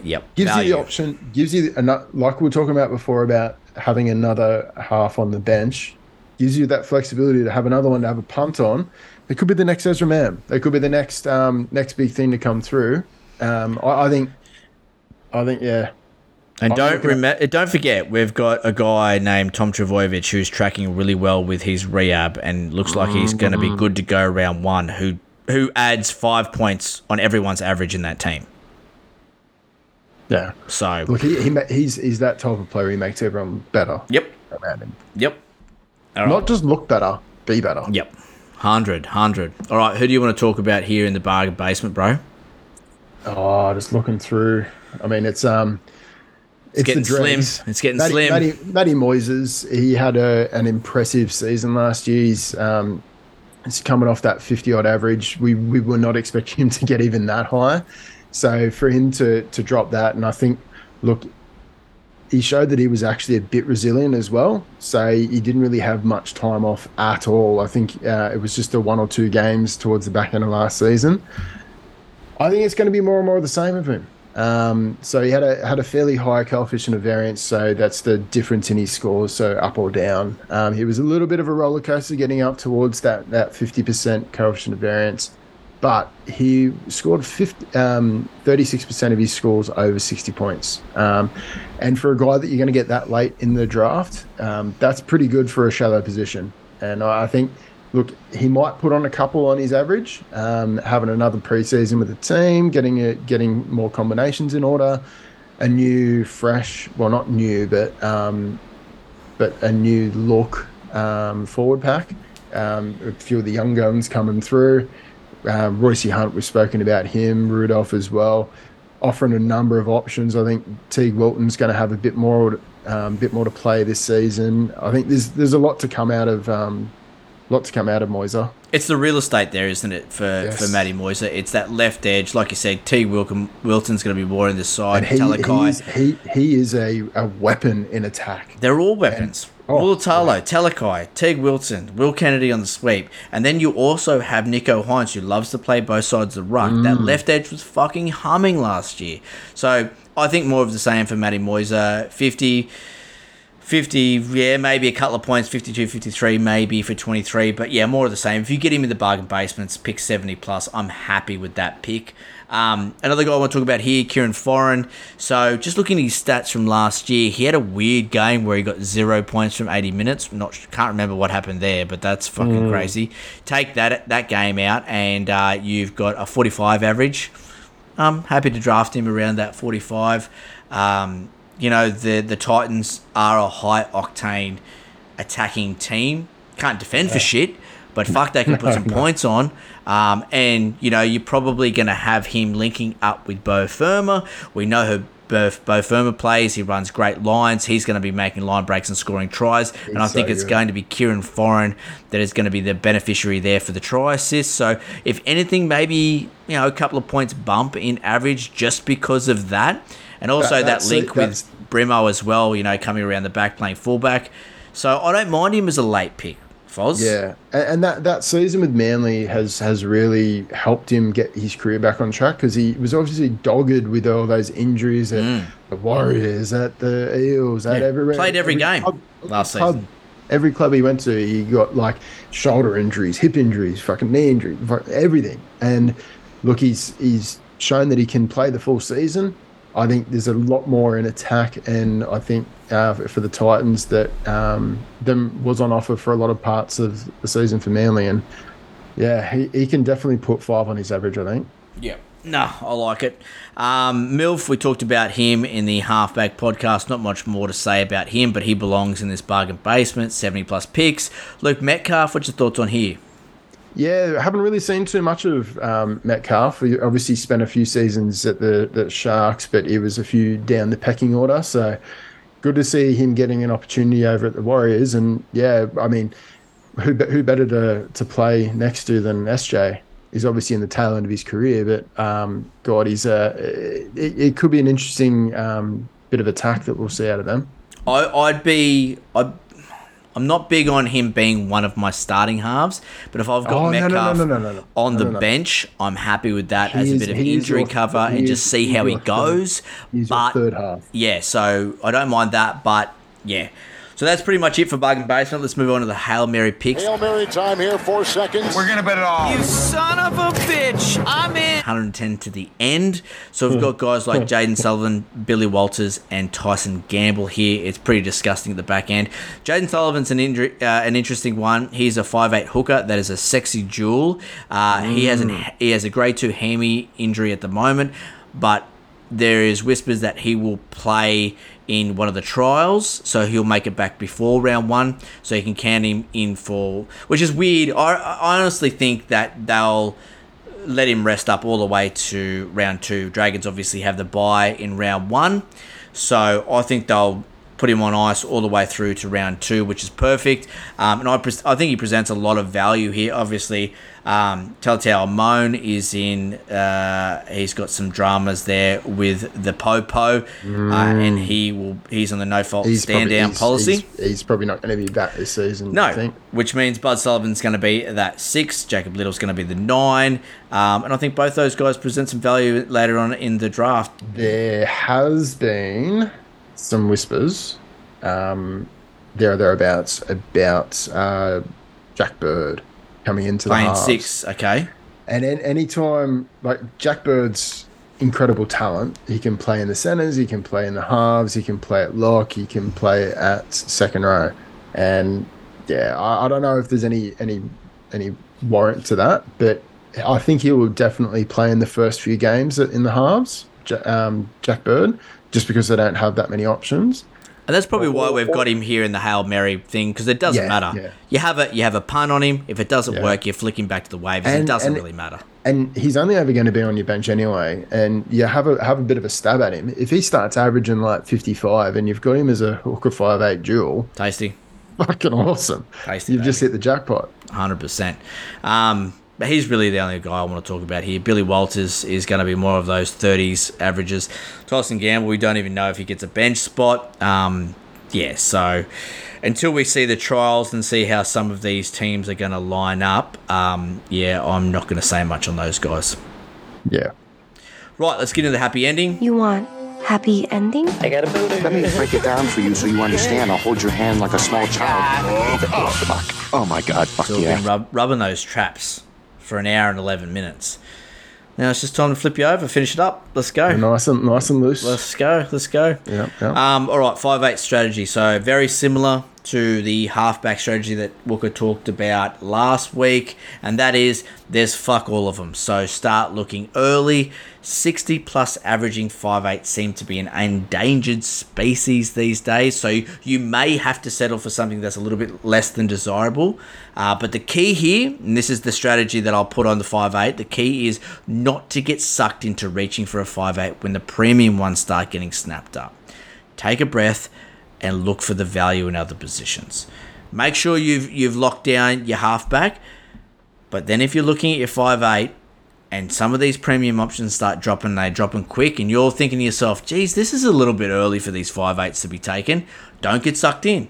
Yep. gives value. you the option. Gives you another, like we were talking about before about having another half on the bench. Gives you that flexibility to have another one to have a punt on. It could be the next Ezra Mam. It could be the next um, next big thing to come through. Um, I, I think. I think yeah. And I'm don't remember, don't forget, we've got a guy named Tom Trbojevic who's tracking really well with his rehab and looks like he's going to be good to go round one. Who who adds five points on everyone's average in that team. Yeah. So Look, he, he he's he's that type of player. He makes everyone better yep, around him. yep, All right. Not just look better, be better. yep, hundred, hundred. All right, who do you want to talk about here in the bargain basement, bro? Oh, just looking through. I mean, it's um, it's, getting the slim. It's getting Matty, slim. Matty, Matty Moises, he had a, an impressive season last year. He's um, he's coming off that fifty odd average. We we were not expecting him to get even that high. So for him to to drop that, and I think, look, he showed that he was actually a bit resilient as well. So he didn't really have much time off at all. I think uh, it was just a one or two games towards the back end of last season. I think it's going to be more and more of the same of him. Um, so he had a had a fairly high coefficient of variance, so that's the difference in his scores, so up or down. Um, he was a little bit of a roller coaster getting up towards that that fifty percent coefficient of variance, but he scored 50, um, 36% of his scores over 60 points. Um, and for a guy that you're going to get that late in the draft, um, that's pretty good for a shallow position. And I think, look, he might put on a couple on his average, um, having another preseason with the team, getting a, getting more combinations in order, a new, fresh, well, not new, but um, but a new look um, forward pack. A few of the young guns coming through. Uh, Royce Hunt, we've spoken about him, Rudolf as well, offering a number of options. I think Teig Wilton's going to have a bit more, um, bit more to play this season. I think there's there's a lot to come out of um, lot to come out of Moiser. It's the real estate there, isn't it, for, Yes. for Matty Moiser? It's that left edge. Like you said, T. Wilkin, Wilton's going to be more in the side. He, Talakai. he he is a, a weapon in attack. They're all weapons. Oh, Mulitalo, Talakai, Teig Wilton, Will Kennedy on the sweep. And then you also have Nicho Hynes, who loves to play both sides of the ruck. Mm. That left edge was fucking humming last year. So I think more of the same for Matty Moiser. 50, 50, yeah, maybe a couple of points, 52, 53, maybe for 23. But yeah, more of the same. If you get him in the bargain basements, pick 70 plus, I'm happy with that pick. Um, another guy I want to talk about here, Kieran Foran. So just looking at his stats from last year, he had a weird game where he got zero points from 80 minutes. Not can't remember what happened there, but that's fucking Mm. crazy. Take that that game out, and uh, you've got a 45 average. I'm happy to draft him around that 45. Um, you know, the the Titans are a high octane attacking team. Can't defend for shit, but fuck, they can put some points on. Um, and you know, you're probably going to have him linking up with Beau Fermor. We know who Beau, Beau Fermor plays. He runs great lines. He's going to be making line breaks and scoring tries. and I think so it's good. going to be Kieran Foran that is going to be the beneficiary there for the try assist. So, if anything, maybe you know a couple of points bump in average just because of that, and also That- that, link it, with Brimo as well. You know, coming around the back playing fullback. So I don't mind him as a late pick, Foz. Yeah, and, and that that season with Manly has has really helped him get his career back on track because he was obviously dogged with all those injuries at the Warriors, at the Eels, at Mm. Yeah, everywhere. played every game club- last club- season. Every club he went to, he got like shoulder injuries, hip injuries, fucking knee injury, everything. And look, he's he's shown that he can play the full season. I think there's a lot more in attack, and I think uh, for the Titans that um, them was on offer for a lot of parts of the season for Manly, and yeah, he, he can definitely put five on his average. I think. Yeah. No, I like it. Um, Milf, we talked about him in the halfback podcast. Not much more to say about him, but he belongs in this bargain basement. Seventy plus picks. Luke Metcalf, what's your thoughts on here? Yeah, I haven't really seen too much of um, Metcalf. He obviously spent a few seasons at the, the Sharks, but he was a few down the pecking order. So good to see him getting an opportunity over at the Warriors. And yeah, I mean, who who better to to play next to than SJ? He's obviously in the tail end of his career, but um, God, he's a. it, it could be an interesting um, bit of attack that we'll see out of them. I, I'd be. I'd, I'm not big on him being one of my starting halves, but if I've got Oh, Metcalf no, no, no, on the bench, I'm happy with that He as a bit of injury your- cover and is- just see how he third- goes. But third half. yeah, so I don't mind that, but yeah. So that's pretty much it for bargain basement. Let's move on to the Hail Mary picks. Hail Mary time here, four seconds. We're gonna bet it all. You son of a bitch! I'm in. 110 to the end. So we've got guys like Jayden Sullivan, Billy Walters, and Tyson Gamble here. It's pretty disgusting at the back end. Jayden Sullivan's an injury, uh, an interesting one. He's a 5'8 hooker that is a sexy jewel. Uh, He has an he has a grade two hammy injury at the moment, but there is whispers that he will play in one of the trials, so he'll make it back before round one, so you can count him in for, which is weird. I, I honestly think that they'll let him rest up all the way to round two. Dragons obviously have the bye in round one, so I think they'll put him on ice all the way through to round two, which is perfect. Um, and I, pres- I think he presents a lot of value here. Obviously, um, Talatau Amone is in. Uh, he's got some dramas there with the Popo, uh, and he will. He's on the no fault stand probably- down he's- policy. He's, he's probably not going to be back this season. No, I think. which means Bud Sullivan's going to be that six, Jacob Liddle's going to be the nine, um, and I think both those guys present some value later on in the draft. There has been some whispers, um, there or thereabouts, about uh, Jack Bird coming into Playing the halves. six, okay. And any anytime, like Jack Bird's incredible talent, he can play in the centers, he can play in the halves, he can play at lock, he can play at second row, and yeah, I, I don't know if there's any any any warrant to that, but I think he will definitely play in the first few games in the halves. Um, Jack Bird, just because they don't have that many options. And that's probably why we've got him here in the Hail Mary thing because it doesn't Yeah, matter. yeah. You have a you have a pun on him. If it doesn't Yeah. work, you flick him back to the waivers. it doesn't and- really matter. and he's only ever going to be on your bench anyway. And you have a have a bit of a stab at him. If he starts averaging like fifty five, and you've got him as a hooker five eight duel, Tasty. fucking awesome. Tasty, You've just hit the jackpot. Hundred percent. Um, But he's really the only guy I want to talk about here. Billy Walters is going to be more of those thirties averages. Tyson Gamble, we don't even know if he gets a bench spot. Um, yeah, so until we see the trials and see how some of these teams are going to line up, um, yeah, I'm not going to say much on those guys. Yeah. Right, let's get into the happy ending. You want happy ending? I got a booty. Let me break it down for you so you understand. I'll hold your hand like a small child. Oh, fuck. Oh, my God. Fuck So we've yeah. been rub- rubbing those traps for an hour and eleven minutes. Now it's just time to flip you over, finish it up. Let's go. Nice and nice and loose. Let's go. Let's go. Yeah, yeah. Um, all right, five eight strategy. So very similar to the halfback strategy that Walker talked about last week, and that is there's fuck all of them. So start looking early. 60 plus averaging five eight seem to be an endangered species these days. So you, may have to settle for something that's a little bit less than desirable. Uh, but the key here, and this is the strategy that I'll put on the five eight. the key is not to get sucked into reaching for a five eight when the premium ones start getting snapped up take a breath and look for the value in other positions. Make sure you've you've locked down your halfback, but then if you're looking at your five eight and some of these premium options start dropping, they dropping quick, and you're thinking to yourself, geez, this is a little bit early for these five eights to be taken. Don't get sucked in.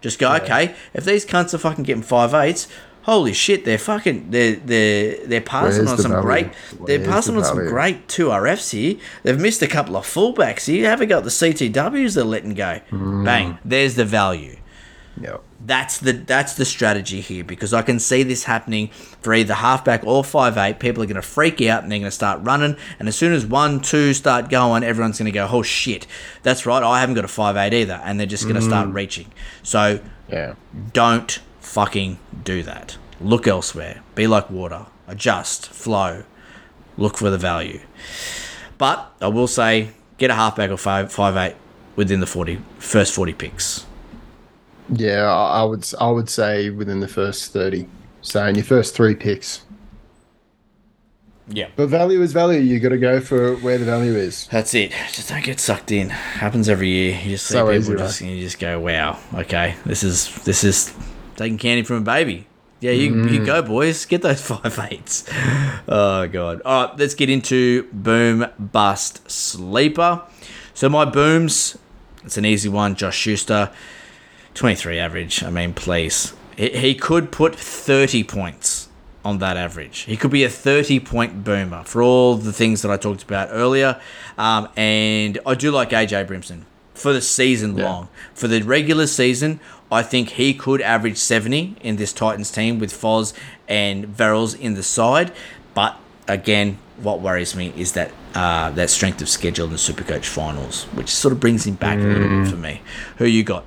Just go, okay, if these cunts are fucking getting five eights, holy shit, they're fucking they're they're they're passing Where's on the some value? great they're Where's passing the on some great two RFs here. They've missed a couple of fullbacks here. You haven't got the CTWs they're letting go. Mm. Bang. There's the value. Yep. That's the that's the strategy here because I can see this happening for either halfback or five eight. People are going to freak out and they're going to start running. And as soon as one, two start going, everyone's going to go, "Oh shit, that's right. I haven't got a five eight either," and they're just going to start mm. reaching. So Yeah. don't fucking do that. Look elsewhere. Be like water. Adjust. Flow. Look for the value. But I will say, get a halfback or five five eight within the 40, first forty picks. Yeah, I would I would say within the first thirty. So in your first three picks. Yeah. But value is value. You got to go for where the value is. That's it. Just don't get sucked in. Happens every year. You just see So people easy, just you just go, wow, okay, this is this is taking candy from a baby. Yeah, you Mm. you go, boys. Get those five eights. Oh god. All right, let's get into boom bust sleeper. So my booms, it's an easy one. Josh Schuster, twenty three average. I mean, please, he, he could put thirty points on that average. He could be a 30 point boomer for all the things that I talked about earlier. Um, and I do like AJ Brimson for the season long. For the regular season, I think he could average 70 in this Titans team with Foz and Verrills in the side. But again, what worries me is that uh, that strength of schedule in the Supercoach finals, which sort of brings him back a little bit for me. Who you got?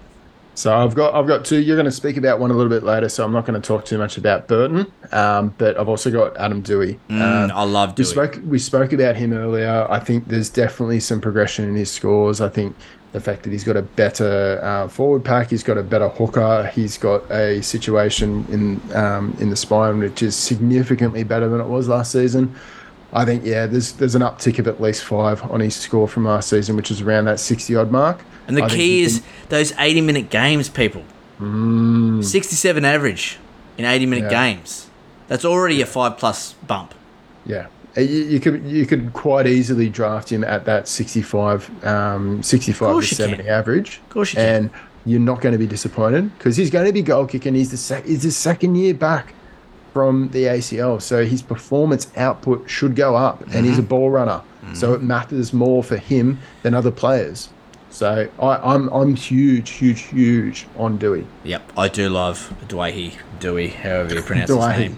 So I've got I've got two. You're going to speak about one a little bit later, so I'm not going to talk too much about Burton. Um, but I've also got Adam Doueihi. Mm, Um, I love we Doueihi. spoke we spoke about him earlier. I think there's definitely some progression in his scores. I think the fact that he's got a better uh, forward pack, he's got a better hooker, he's got a situation in um, in the spine which is significantly better than it was last season. I think yeah, there's there's an uptick of at least five on his score from last season, which is around that sixty odd mark. And the I key is can- those 80 minute games, people. 67 average in 80 minute Yeah. games. That's already a five plus bump. Yeah. Uh, You, you could you could quite easily draft him at that 65, um, 65 course to you can. 70 average. Of course you can. And you're not going to be disappointed because he's going to be goal kicking. He's the sec- he's his second year back from the ACL, so his performance output should go up, and Mm-hmm. he's a ball runner, so it matters more for him than other players. So I, I'm I'm huge, huge, huge on Doueihi. Yep, I do love Dwayne Dewey, however you pronounce Dewey. his name.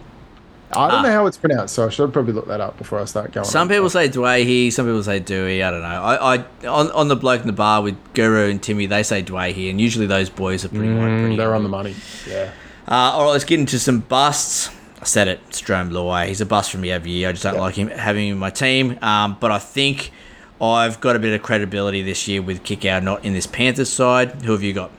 I don't Ah. know how it's pronounced, so I should probably look that up before I start going. Some on. people say Dwayne, some people say Dewey. I don't know. I, I on, on the bloke in the bar with Guru and Timmy, they say Dwayne, and usually those boys are pretty. Mm, pretty they're on the money. Yeah. Uh, all right, let's get into some busts. I said it, Jarome Luai. He's a bust for me every year. I just don't like him having him in my team. Um, but I think I've got a bit of credibility this year with kick Kikau not in this Panthers side. Who have you got?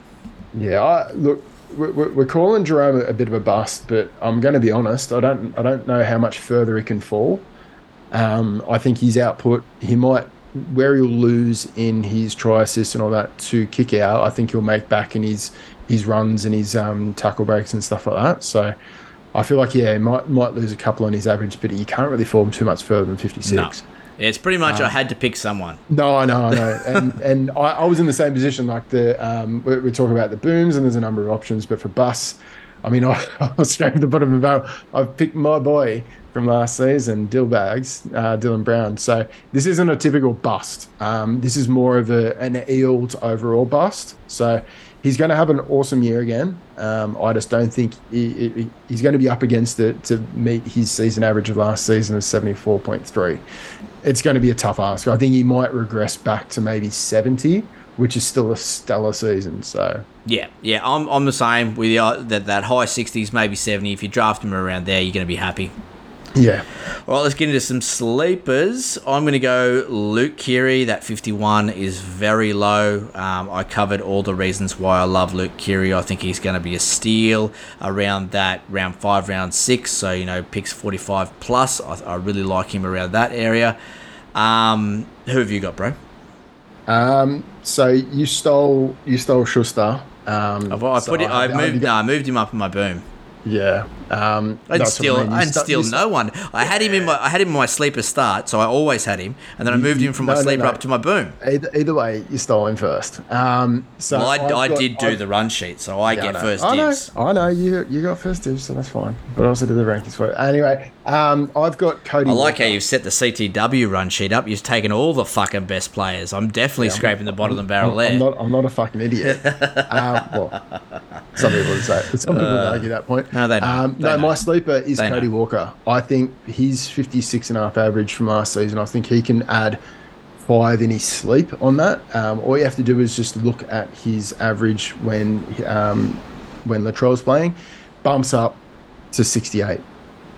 Yeah, I, look, we're calling Jarome a bit of a bust, but I'm going to be honest. I don't, I don't know how much further he can fall. Um, I think his output, he might, where he'll lose in his try assist and all that to Kikau. I think he'll make back in his his runs and his um, tackle breaks and stuff like that. So I feel like yeah, he might might lose a couple on his average, but he can't really fall too much further than fifty six. No. It's pretty much I had to pick someone. No, I know, I know, and and I, I was in the same position. Like the um, we're, we're talking about the booms, and there's a number of options, but for bus, I mean, I, I was straight the bottom of the barrel. I've picked my boy from last season, Dillbags, uh, Dylan Brown. So this isn't a typical bust. Um, this is more of a, an Eels overall bust. So he's going to have an awesome year again. Um, I just don't think he, he, he's going to be up against it to meet his season average of last season of 74.3. It's going to be a tough ask. I think he might regress back to maybe 70, which is still a stellar season. So yeah, yeah, I'm, I'm the same with the, that that high 60s, maybe 70. If you draft him around there, you're going to be happy. Yeah. All right, let's get into some sleepers. I'm going to go Luke Keary. That 51 is very low. Um, I covered all the reasons why I love Luke Keary. I think he's going to be a steal around that round five, round six. So, you know, picks 45 plus. I, I really like him around that area. Um, who have you got, bro? Um, so you stole you stole Schuster. Um, I've, I so put it. I have moved. you No, I moved him up in my boom. Yeah. Um, I didn't that's what steal. I didn't steal no one. I had him in my. I had him in my sleeper start, so I always had him, and then I moved him from my no, no, sleeper no. up to my boom. Either, either way, you stole him first. Um, so Well, I, I've got- did do I've- the run sheet, so I Yeah, get know. first I know, dibs. I know you you got first dibs, so that's fine. But I also did the rankings for it. Anyway, um, I've got Cody. I like Walker. how you've set the CTW run sheet up. You've taken all the fucking best players. I'm definitely scraping the bottom of the barrel I'm, there. I'm not. I'm not a fucking idiot. um, well, some people would say. Some people would argue that point. Uh, no, they don't. Um, no, know. my sleeper is They Cody know. Walker. I think he's 56 and a half average from last season. I think he can add five in his sleep on that. Um, all you have to do is just look at his average when um, when Latrell's playing, bumps up to 68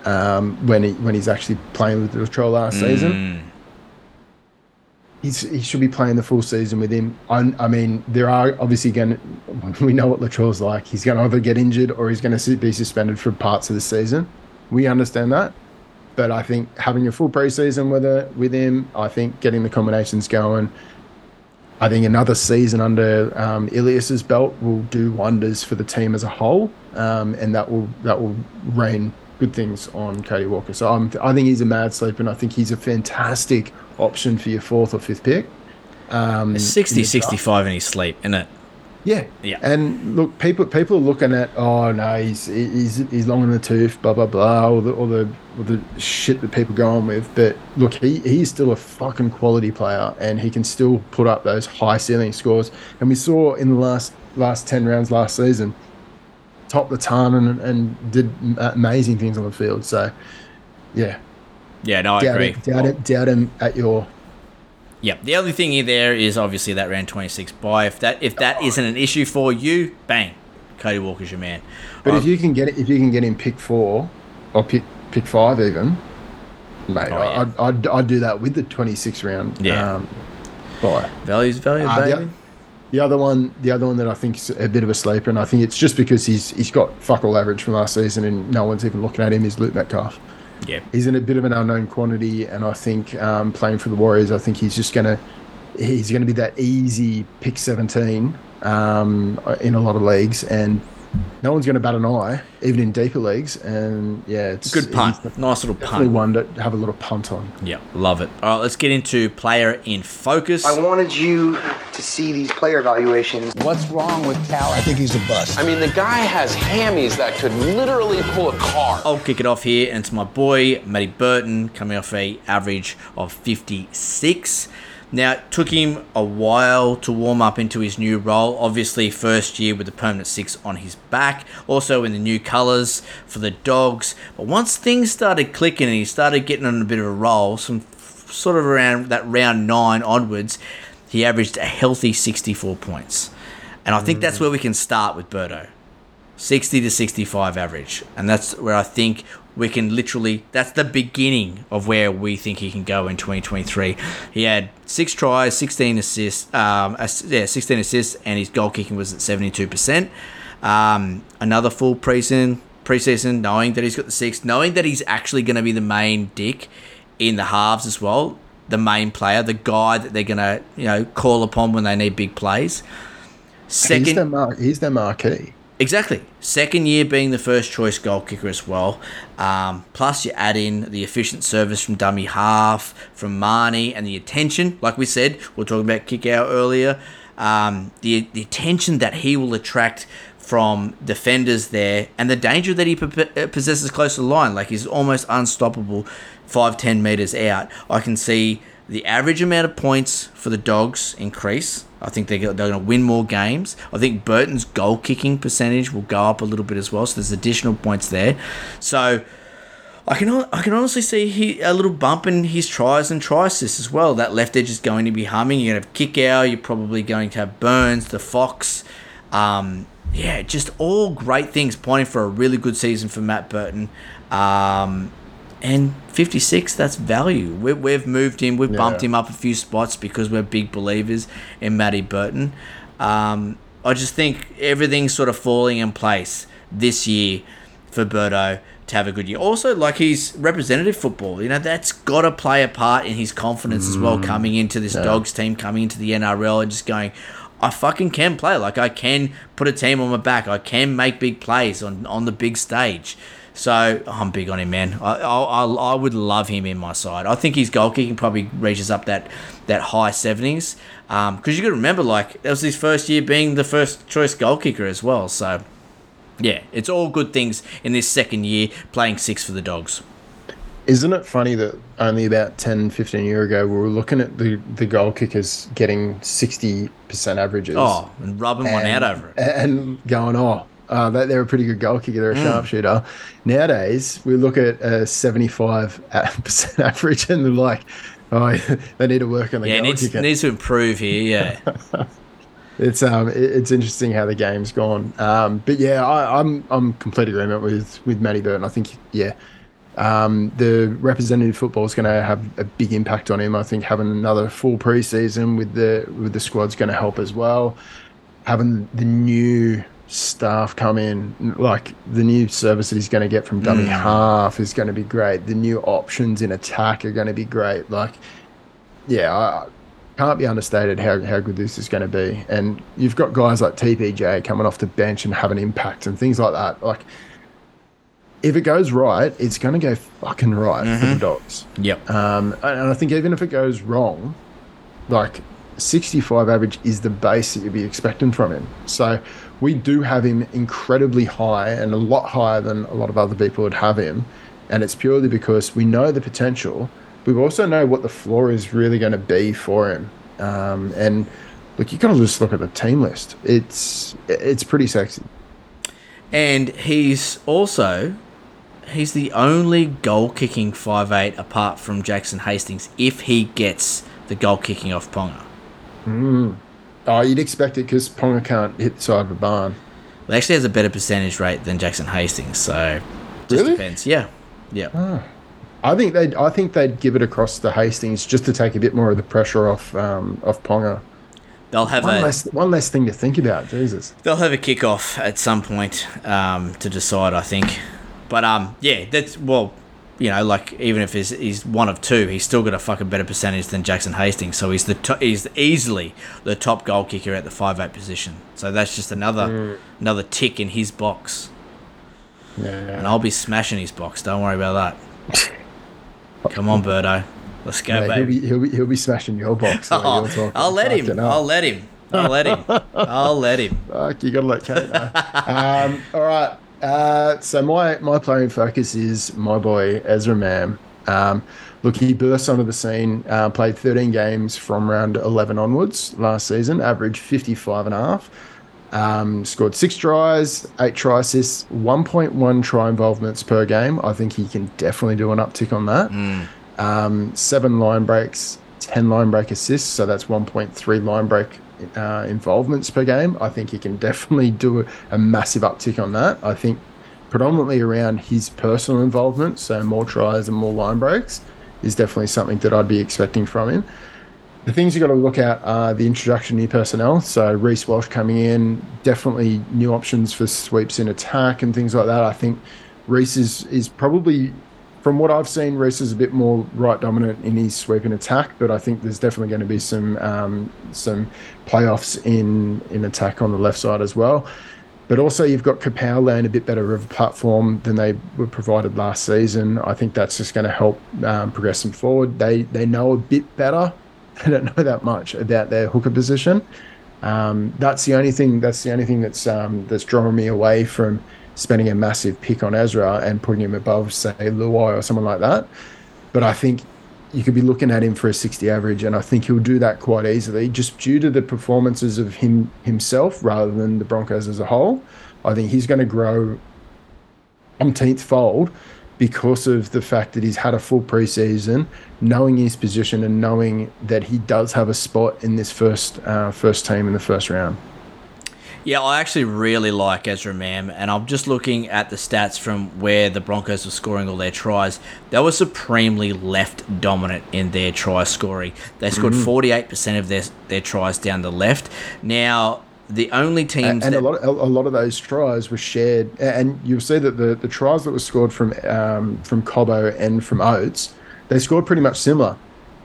um, when he when he's actually playing with Latrell last season Mm. He's, he should be playing the full season with him. I, I mean, there are obviously going we know what Latrell's like. He's going to either get injured or he's going to be suspended for parts of the season. We understand that. But I think having a full preseason with, a, with him, I think getting the combinations going, I think another season under um, Ilias's belt will do wonders for the team as a whole, um, and that will that will rain good things on Cody Walker. So I'm, I think he's a mad sleeper, and I think he's a fantastic option for your fourth or fifth pick. Um, in 60, 65 in his sleep, isn't it? Yeah, Yeah. And look, people people are looking at oh no, he's he's he's long in the tooth, blah blah blah, all the all the all the shit that people go on with. But look, he he's still a fucking quality player, and he can still put up those high ceiling scores. And we saw in the last last ten rounds last season, top the ton and and did amazing things on the field. So, yeah, Yeah, no, I doubt agree. him, doubt, him, doubt him at your Yeah, the only thing there is obviously that round 26 buy. If that if that isn't an issue for you, bang, Cody Walker's your man. But Um, if you can get it, if you can get him pick four or pick pick five even, mate, Oh, yeah. I'd, I'd I'd do that with the twenty six round. Yeah. Um, buy. values, value, Uh, baby. the, the other one, the other one that I think is a bit of a sleeper, and I think it's just because he's he's got fuck all average from last season, and no one's even looking at him. Is Luke Metcalf. Yeah. He's in a bit of an unknown quantity, and I think um, playing for the Warriors, I think he's just gonna he's gonna be that easy pick seventeen um, in a lot of leagues, and no one's gonna bat an eye, even in deeper leagues. And yeah, it's Good punt. he's Nice little Definitely punt. one to have a little punt on. Yeah, love it. All right, let's get into player in focus. I wanted you to see these player evaluations. What's wrong with Cal? I think he's a bust. I mean, the guy has hammies that could literally pull a car. I'll kick it off here, and it's my boy Matty Burton coming off a average of 56. Now, it took him a while to warm up into his new role. Obviously, first year with the permanent six on his back, also in the new colours for the dogs. But once things started clicking and he started getting on a bit of a roll, some sort of around that round nine onwards, he averaged a healthy 64 points. And I think that's mm. where we can start with Birdo. 60 to 65 average. And that's where I think we can literally, that's the beginning of where we think he can go in 2023. He had six tries, 16 assists, um, yeah, 16 assists, and his goal kicking was at 72%. Um, another full preseason, preseason, knowing that he's got the six, knowing that he's actually going to be the main dick in the halves as well, the main player, the guy that they're going to, you know, call upon when they need big plays Second, he's their, mar- he's their marquee. Exactly. Second year being the first choice goal kicker as well. Um, plus, you add in the efficient service from dummy half, from Marnie, and the attention. Like we said, we are talking about Kikau earlier. Um, the, the attention that he will attract from defenders there, and the danger that he possesses close to the line. Like he's almost unstoppable, five ten meters out. I can see the average amount of points for the Dogs increase. I think they're, going to win more games. I think Burton's goal kicking percentage will go up a little bit as well. So there's additional points there. So I can I can honestly see he, a little bump in his tries and try assists as well. That left edge is going to be humming. You're going to have Kikau. You're probably going to have Burns, the Fox. Um, yeah, just all great things pointing for a really good season for Matt Burton. Um, and 56 that's value. We, we've moved him we've bumped him up a few spots because we're big believers in Matty Burton. Um, I just think everything's sort of falling in place this year for Berto to have a good year. Also like he's representative football you know that's got to play a part in his confidence mm, as well mm. coming into this yeah. dogs team coming into the NRL and just going I fucking can play. Like I can put a team on my back. I can make big plays on, on the big stage so I'm big on him, man. I, I, I would love him in my side. I think his goal kicking probably reaches up that that high 70s. Because um, you got to remember, like, that was his first year being the first choice goal kicker as well. So, yeah, it's all good things in this second year playing six for the Dogs. Isn't it funny that only about 10, 15 year ago we were looking at the, the goal kickers getting 60% averages? Oh, and rubbing and, one out over it. And going, oh, uh, they're a pretty good goal kicker. They're a mm. sharpshooter. Nowadays, we look at a 75% average and they're like, oh, they need to work on the yeah, needs, kicker. needs to improve here, yeah. it's um, it's interesting how the game's gone. Um, but yeah, I, am I'm, I'm complete agreement with with Matty Burton. I think yeah, um, the representative football is going to have a big impact on him. I think having another full preseason with the with the squad's going to help as well. Having the new staff come in. Like the new service that he's going to get from dummy mm. half is going to be great. The new options in attack are going to be great. Like, yeah, I can't be understated how, how good this is going to be. And you've got guys like TPJ coming off the bench and have an impact and things like that. Like, if it goes right, it's going to go fucking right mm-hmm. for the mm-hmm. Dogs. Yep. Um, and I think even if it goes wrong, like 65 average is the base that you'd be expecting from him. So we do have him incredibly high and a lot higher than a lot of other people would have him. And it's purely because we know the potential. We also know what the floor is really going to be for him. Um, and look, you got to just look at the team list. It's it's pretty sexy. And he's also he's the only goal kicking five eight apart from Jackson Hastings if he gets the goal kicking off Ponga. Mm. Oh, you'd expect it because Ponga can't hit the side of a barn. Well, actually has a better percentage rate than Jackson Hastings, so just really? depends. Yeah, yeah. Oh. I think they'd I think they'd give it across to Hastings just to take a bit more of the pressure off um, off Ponga. They'll have one a, less one less thing to think about. Jesus. They'll have a kickoff at some point um, to decide. I think, but um, yeah, that's well you know, like even if he's, he's one of two, he's still got a fucking better percentage than Jackson Hastings. So he's the to- he's easily the top goal kicker at the five eight position. So that's just another mm. another tick in his box. Yeah, And I'll be smashing his box. Don't worry about that. Come on, Birdo. Let's go, yeah, baby. He'll be, he'll be, he'll be smashing your box. oh, I'll let him. I'll let him. I'll let him. I'll let him. Fuck, you gotta let Kate know. um, all right. Uh, so my my playing focus is my boy Ezra Mam. Um, look, he burst onto the scene, uh, played 13 games from round 11 onwards last season, averaged 55 and a half. Um, scored six tries, eight try assists, 1.1 try involvements per game. I think he can definitely do an uptick on that. Mm. Um, seven line breaks, 10 line break assists, so that's 1.3 line break uh, involvements per game, I think he can definitely do a, a, massive uptick on that. I think predominantly around his personal involvement, so more tries and more line breaks, is definitely something that I'd be expecting from him. The things you've got to look at are the introduction of new personnel. So Reece Walsh coming in, definitely new options for sweeps in attack and things like that. I think Reece is, is probably from what I've seen, Reese is a bit more right dominant in his sweeping attack, but I think there's definitely going to be some um, some playoffs in in attack on the left side as well. But also, you've got Kapow laying a bit better of a platform than they were provided last season. I think that's just going to help um, progress them forward. They they know a bit better. They don't know that much about their hooker position. Um, that's the only thing. That's the only thing that's um, that's drawing me away from spending a massive pick on Ezra and putting him above, say, Luai or someone like that. But I think you could be looking at him for a 60 average, and I think he'll do that quite easily, just due to the performances of him himself rather than the Broncos as a whole. I think he's going to grow umpteenth fold because of the fact that he's had a full preseason, knowing his position and knowing that he does have a spot in this first uh, first team in the first round. Yeah, I actually really like Ezra Mam, and I'm just looking at the stats from where the Broncos were scoring all their tries. They were supremely left dominant in their try scoring. They scored Mhm. 48% of their their tries down the left. Now, the only teams and that a lot, of, a lot of those tries were shared, and you'll see that the, the tries that were scored from um, from Cobbo and from Oates, they scored pretty much similar.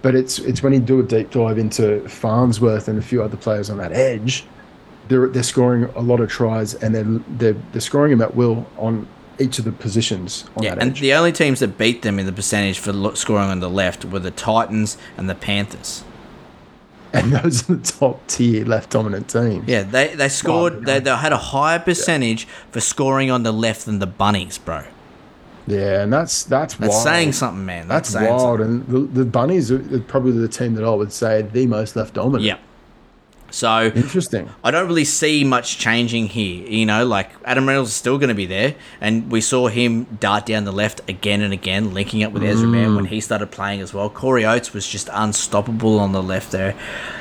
But it's it's when you do a deep dive into Farnsworth and a few other players on that edge, they're they're scoring a lot of tries, and they're they're, they're scoring them at will on each of the positions on yeah, that and edge. the only teams that beat them in the percentage for lo- scoring on the left were the Titans and the Panthers. And those are the top tier left dominant teams. Yeah, they they scored. they, they had a higher percentage for scoring on the left than the Bunnies, bro. Yeah, and that's that's That's wild. saying something, man. That's, That's, wild, something. and the, the bunnies are probably the team that I would say the most left dominant. Yeah. So interesting. I don't really see much changing here. You know, like Adam Reynolds is still going to be there, and we saw him dart down the left again and again, linking up with Ezra Mam when he mm. started playing as well. Corey Oates was just unstoppable on the left there.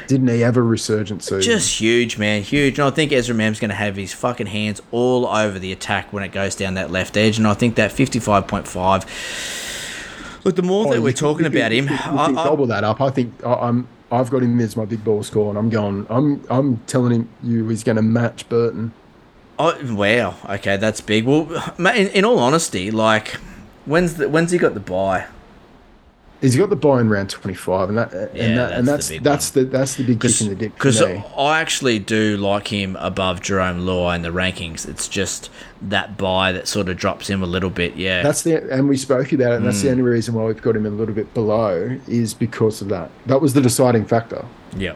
Didn't he have a resurgence season? Just huge, man, huge. And I think Ezra Mam's going to have his fucking hands all over the attack when it goes down that left edge. And I think that 55.5. Look, the more Oh, that we're talking can- about him, you can, you I, I, double that up. I think I, I'm. I've got him as my big ball score, and I'm going. I'm. I'm telling him you he's going to match Burton. Oh wow! Okay, that's big. Well, in, in all honesty, like, when's the, when's he got the buy? He's got the buy in round 25, and that Yeah, and that, and that's that's the big that's the that's the big kick in the dick Because. I actually do like him above Jarome Luai in the rankings. It's just that buy that sort of drops him a little bit. Yeah, That's the and we spoke about it, and that's the Mm. only reason why we've got him a little bit below is because of that. That was the deciding factor. yeah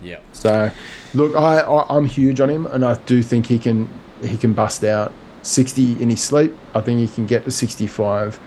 Yep. So, look, I, I I'm huge on him, and I do think he can he can bust out 60 in his sleep. I think he can get to 65,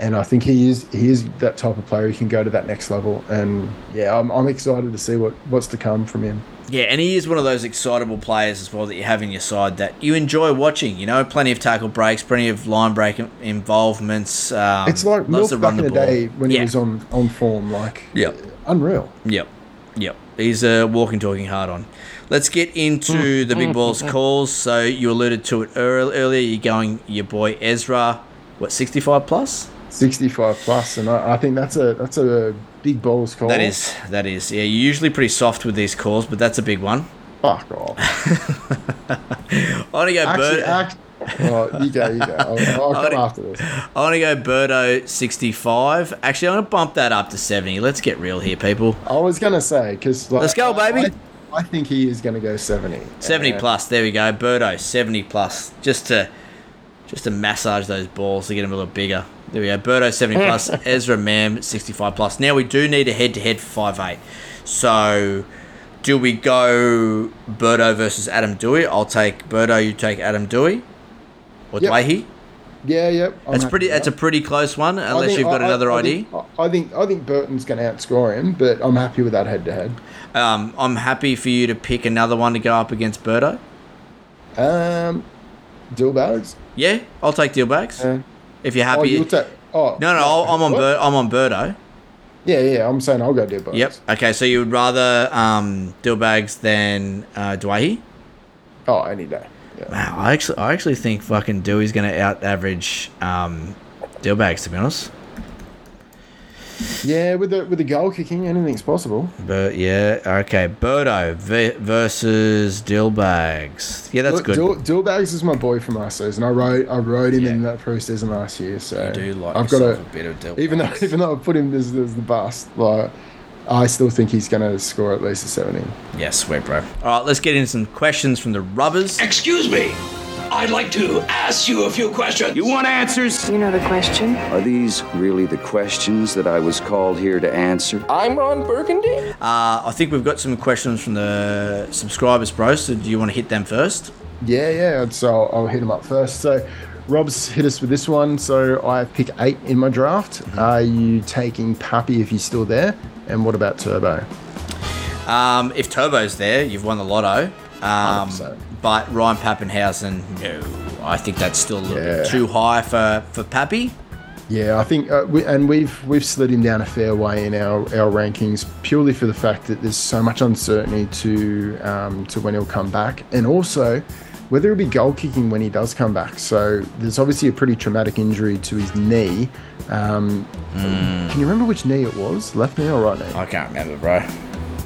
and I think he is he is that type of player. He can go to that next level, and yeah, I'm, I'm excited to see what what's to come from him. Yeah, and he is one of those excitable players as well that you have in your side that you enjoy watching. You know, plenty of tackle breaks, plenty of line break involvements. Um, it's like Milk back run in the, day when yeah. he was on on form, like Yep. unreal. Yep. Yep. He's a uh, walking, talking hard on. Let's get into the big balls calls. So you alluded to it earlier. You're going your boy Ezra, what, 65 plus? 65 plus, and I, I think that's a that's a big balls call. That is, that is. Yeah, you're usually pretty soft with these calls, but that's a big one. Fuck off. I want to go Actually, Bird. act, oh, you go, you go. I'll, I'll come after this. I want to go Birdo 65. Actually, I'm going to bump that up to 70. Let's get real here, people. I was gonna say because like, Let's go, baby. I, I think he is gonna go 70. 70 Uh, plus. There we go. Birdo 70 plus. Just to just to massage those balls to get them a little bigger. There we go. Birdo 70 plus. Ezra Mam 65 plus. Now we do need a head to head for 5'8. So do we go Birdo versus Adam Doueihi? I'll take Birdo, you take Adam Doueihi. Or Yep. Dwayne? Yeah, yeah. I'm That's pretty that's a pretty close one, unless think- you've got I- I- another I idea. think- I think I think Burton's gonna outscore him, but I'm happy with that head to head. Um, I'm happy for you to pick another one to go up against Birdo. Um, Dillbags. Yeah, I'll take Dillbags. Uh, if you're oh, happy. you'll take. Oh no, no, I'll, I'm on what? Bir- I'm on Birdo. Yeah, yeah. I'm saying I'll go Dillbags. Yep. Okay, so you would rather um, Dillbags than uh, Dwayne? Oh, any day. Yeah. Wow, I actually I actually think fucking Doueihi's going to out average um, Dillbags. To be honest. Yeah, with the with the goal kicking, anything's possible. But yeah, okay. Birdo v- versus Dillbags. Yeah, that's Look, good. Dill, Dillbags is my boy from last season. I rode I rode him in that preseason last year. So You do like I've got a, a bit of Dillbags. even though even though I put him as, as the bust, like I still think he's going to score at least a seventy. Yeah, sweet, bro. All right, let's get into some questions from the rubbers. Excuse me. I'd like to ask you a few questions. You want answers? You know the question? Are these really the questions that I was called here to answer? I'm Ron Burgundy. Uh, I think we've got some questions from the subscribers, bro. So do you want to hit them first? Yeah, yeah. So I'll, I'll hit them up first. So Rob's hit us with this one. So I pick eight in my draft. Mm-hmm. Are you taking Pappy if he's still there? And what about Turbo? Um, if Turbo's there, you've won the lotto. Um, 100%. But Ryan Papenhuyzen, no. I think that's still a little Yeah. bit too high for, for Pappy. Yeah, I think, uh, we, and we've we've slid him down a fair way in our, our rankings purely for the fact that there's so much uncertainty to um, to when he'll come back, and also whether he'll be goal kicking when he does come back. So there's obviously a pretty traumatic injury to his knee. Um, Can you remember which knee it was? Left knee or right knee? I can't remember, bro.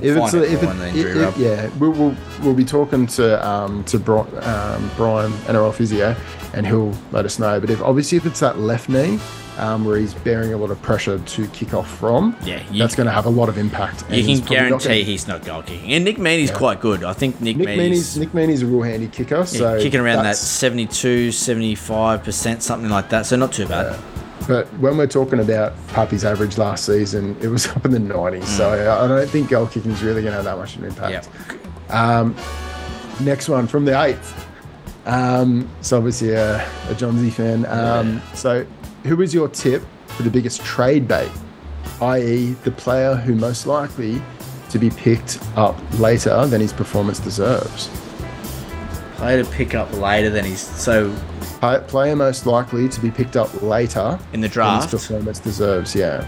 If it's a, if it, the it- it- yeah, we'll, we'll we'll be talking to um to Bri- um, Brian NRL physio, and he'll let us know. But if obviously if it's that left knee, um, where he's bearing a lot of pressure to kick off from, Yeah, that's going to have a lot of impact. and You can probably not guarantee gonna- he's not goal kicking. And Nick Meaney's Yeah. quite good. I think Nick, Nick Meaney's, Meaney's Nick Meaney's a real handy kicker. yeah, So kicking around that that's- 72, 75%, something like that. So not too bad. But when we're talking about Pappy's average last season, it was up in the 90s. So I I don't think goal kicking is really going to have that much of an impact. Um, next one from the eighth. Um, so obviously a, a John Z fan. Um, So who is your tip for the biggest trade bait, i.e., the player who most likely to be picked up later than his performance deserves? Play to pick up later than he's so Player most likely to be picked up later in the than draft. his performance deserves. Yeah.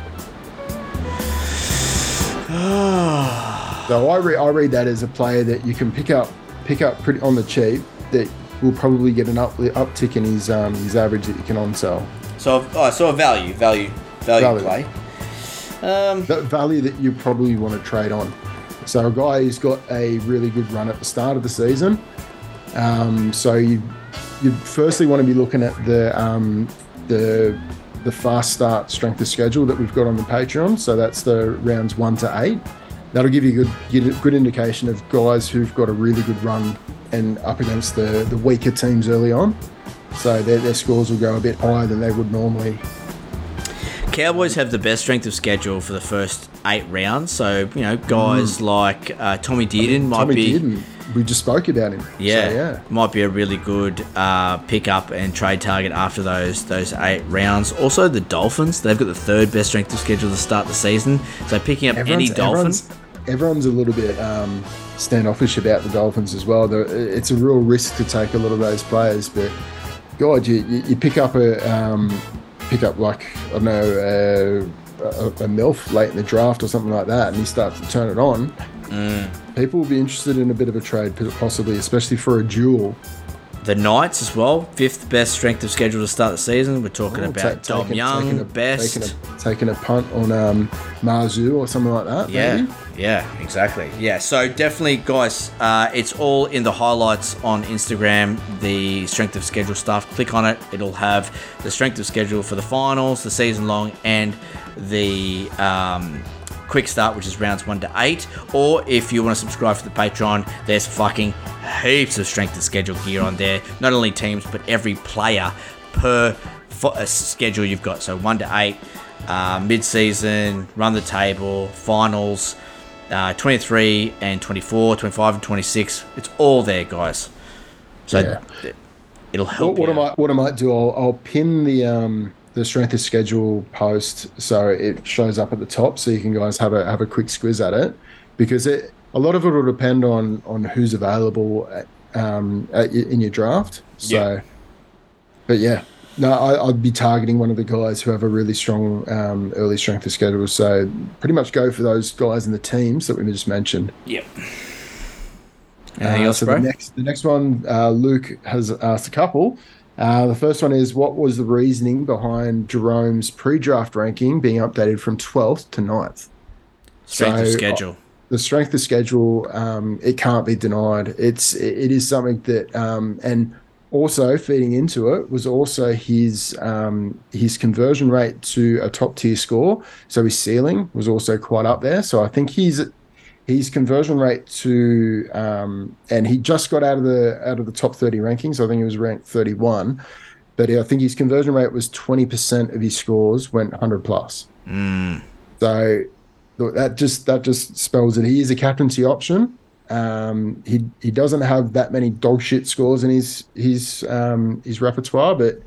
So I, re- I read that as a player that you can pick up pick up pretty on the cheap that will probably get an up, uptick in his um, his average that you can on sell. So, oh, so a value, value, value, Value. play. Um, that value that you probably want to trade on. So a guy who's got a really good run at the start of the season. Um, so you you firstly want to be looking at the um, the the fast start strength of schedule that we've got on the Patreon. So that's the rounds one to eight. That'll give you a good good indication of guys who've got a really good run and up against the the weaker teams early on. So their, their scores will go a bit higher than they would normally. Cowboys have the best strength of schedule for the first eight rounds. So you know, guys like uh, Tommy Dearden might Tommy be. Dearden, we just spoke about him. So, Yeah, yeah. might be a really good uh, pickup and trade target after those those eight rounds. Also, the Dolphins they've got the third best strength of schedule to start the season. So picking up any Everyone's- Dolphin, Everyone's, everyone's a little bit um, standoffish about the Dolphins as well. It's a real risk to take a lot of those players, but God, you, you, you pick up a um, pick up like I don't know a, a, milf late in the draft or something like that, and he starts to turn it on. Mm. People will be interested in a bit of a trade, possibly, especially for a duel. the Knights as well, fifth best strength of schedule to start the season. We're talking Oh, about ta- Dom taking- Young, taking a, best. taking a, taking a punt on um, Marzu or something like that. Yeah, maybe? yeah, exactly. Yeah, so definitely, guys, uh, it's all in the highlights on Instagram, the strength of schedule stuff. Click on it, it'll have the strength of schedule for the finals, the season long, and the um, quick start, which is rounds one to eight. Or if you want to subscribe to the Patreon, there's fucking heaps of strength of schedule gear on there. Not only teams, but every player per fo- uh, schedule you've got. So one to eight uh, mid-season, run the table, finals, uh, 23 and 24, 25 and 26. It's all there, guys. So Yeah. th- it'll help. What, what you I might what I might do, I'll, I'll pin the um, the strength of schedule post so it shows up at the top, so you can guys have a have a quick squiz at it, because it a lot of it will depend on on who's available at, um, at, in your draft. So, Yeah. but yeah. No, I, I'd be targeting one of the guys who have a really strong um, early strength of schedule. So pretty much go for those guys in the teams that we just mentioned. Yep. Anything Uh, else, so bro? the next, the next one, uh, Luke has asked a couple. Uh, the first one is what was the reasoning behind Jarome's pre-draft ranking being updated from 12th to 9th? Strength of schedule. the strength of schedule um, it can't be denied it's it is something that um, and also feeding into it was also his um, his conversion rate to a top tier score so his ceiling was also quite up there so i think he's his conversion rate to um, and he just got out of the out of the top 30 rankings i think he was ranked 31 but i think his conversion rate was 20% of his scores went 100 plus Mm. so that just that just spells it. He is a captaincy option. Um, he he doesn't have that many dog shit scores in his his um, his repertoire, but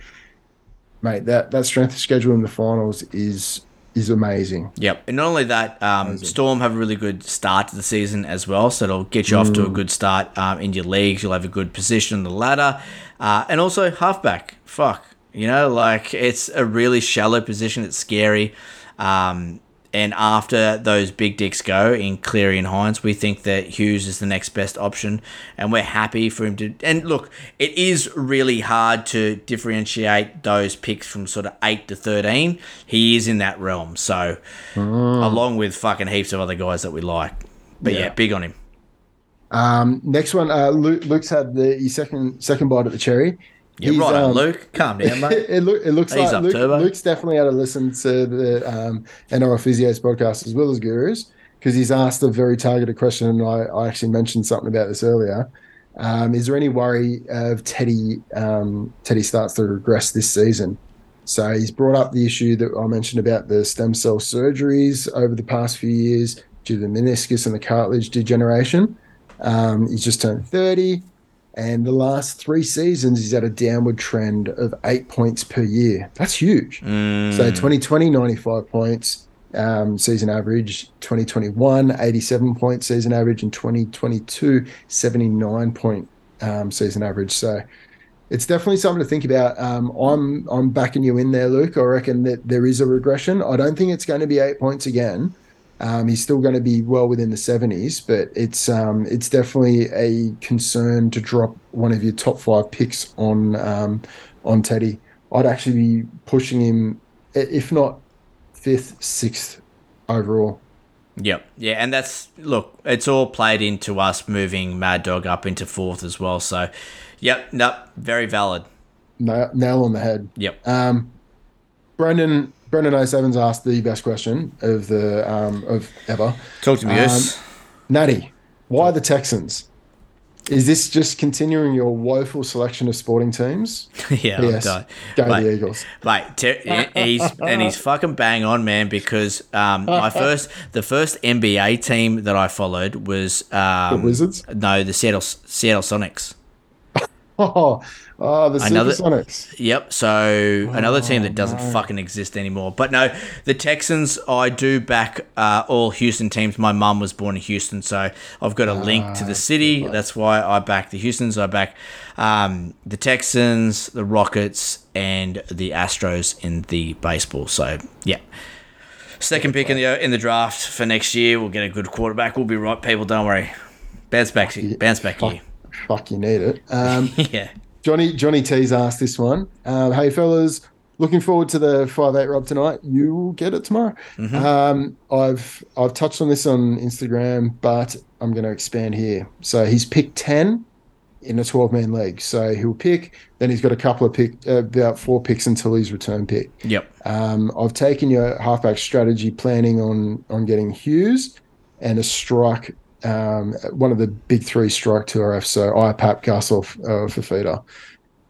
mate, that that strength of schedule in the finals is is amazing. Yep. And not only that, um, Storm have a really good start to the season as well. So it'll get you off to a Mm. good start um, in your leagues. You'll have a good position on the ladder. Uh, and also, halfback. Fuck. You know, like it's a really shallow position. It's scary. Um, and after those big dicks go in Cleary and Hynes, we think that Hughes is the next best option, and we're happy for him to. And look, it is really hard to differentiate those picks from sort of eight to thirteen. He is in that realm, so along with fucking heaps of other guys that we like. But yeah, Yeah. big on him. Um, next one, uh, Luke, Luke's had the second second bite at the cherry. Yeah, He's, right on, um, Luke. Calm down, mate. it, look, it looks Ease like Luke. Luke's definitely had to listen to the um, NRL Physios podcast as well as Gurus because he's asked a very targeted question, and I, I actually mentioned something about this earlier. Um, is there any worry of Teddy um, Teddy starts to regress this season? So he's brought up the issue that I mentioned about the stem cell surgeries over the past few years due to the meniscus and the cartilage degeneration. Um, he's just turned 30. And the last three seasons, he's at a downward trend of eight points per year. That's huge. Mm. So 2020, 95 points um, season average. 2021, 87 point season average. And 2022, 79 point um, season average. So it's definitely something to think about. Um, I'm I'm backing you in there, Luke. I reckon that there is a regression. I don't think it's going to be eight points again. Um, he's still going to be well within the 70s, but it's um, it's definitely a concern to drop one of your top five picks on um, on Teddy. I'd actually be pushing him, if not fifth, sixth overall. Yep. Yeah, and that's look, it's all played into us moving Mad Dog up into fourth as well. So, yep, nope, very valid. Nail, nail on the head. Yep. Um, Brendan Brendan 07's asked the best question of the um, of ever. Talk to me. Um, Natty, why the Texans? Is this just continuing your woeful selection of sporting teams? yeah, Yes. Done. Go Mate, the Eagles. Ter- he's and he's fucking bang on, man. Because um, my first, the first NBA team that I followed was um, The Wizards? No, the Seattle Seattle Sonics. Oh, oh the Another- Supersonics. Yep. So another team that Oh, doesn't fucking exist anymore. But no, the Texans. I do back uh, all Houston teams. My mum was born in Houston, so I've got a link Ah, to the city. That's why I back the Houston's. I back um, the Texans, the Rockets, and the Astros in the baseball. So yeah. Second pick in the in the draft for next year. We'll get a good quarterback. We'll be right, people. Don't worry. Bounce back, bounce back here. Fuck, you need it. Um, yeah. Johnny Johnny T's asked this one. Um, hey fellas, looking forward to the five eight Rob tonight. You will get it tomorrow. Mhm. Um, I've I've touched on this on Instagram, but I'm going to expand here. So he's picked ten in a twelve man league. So he'll pick. Then he's got a couple of pick, uh, about four picks until his return pick. Yep. Um, I've taken your halfback strategy, planning on on getting Hughes and a strike. Um, one of the big three strike two RF, so IPAP, Gus, or uh, Fifita.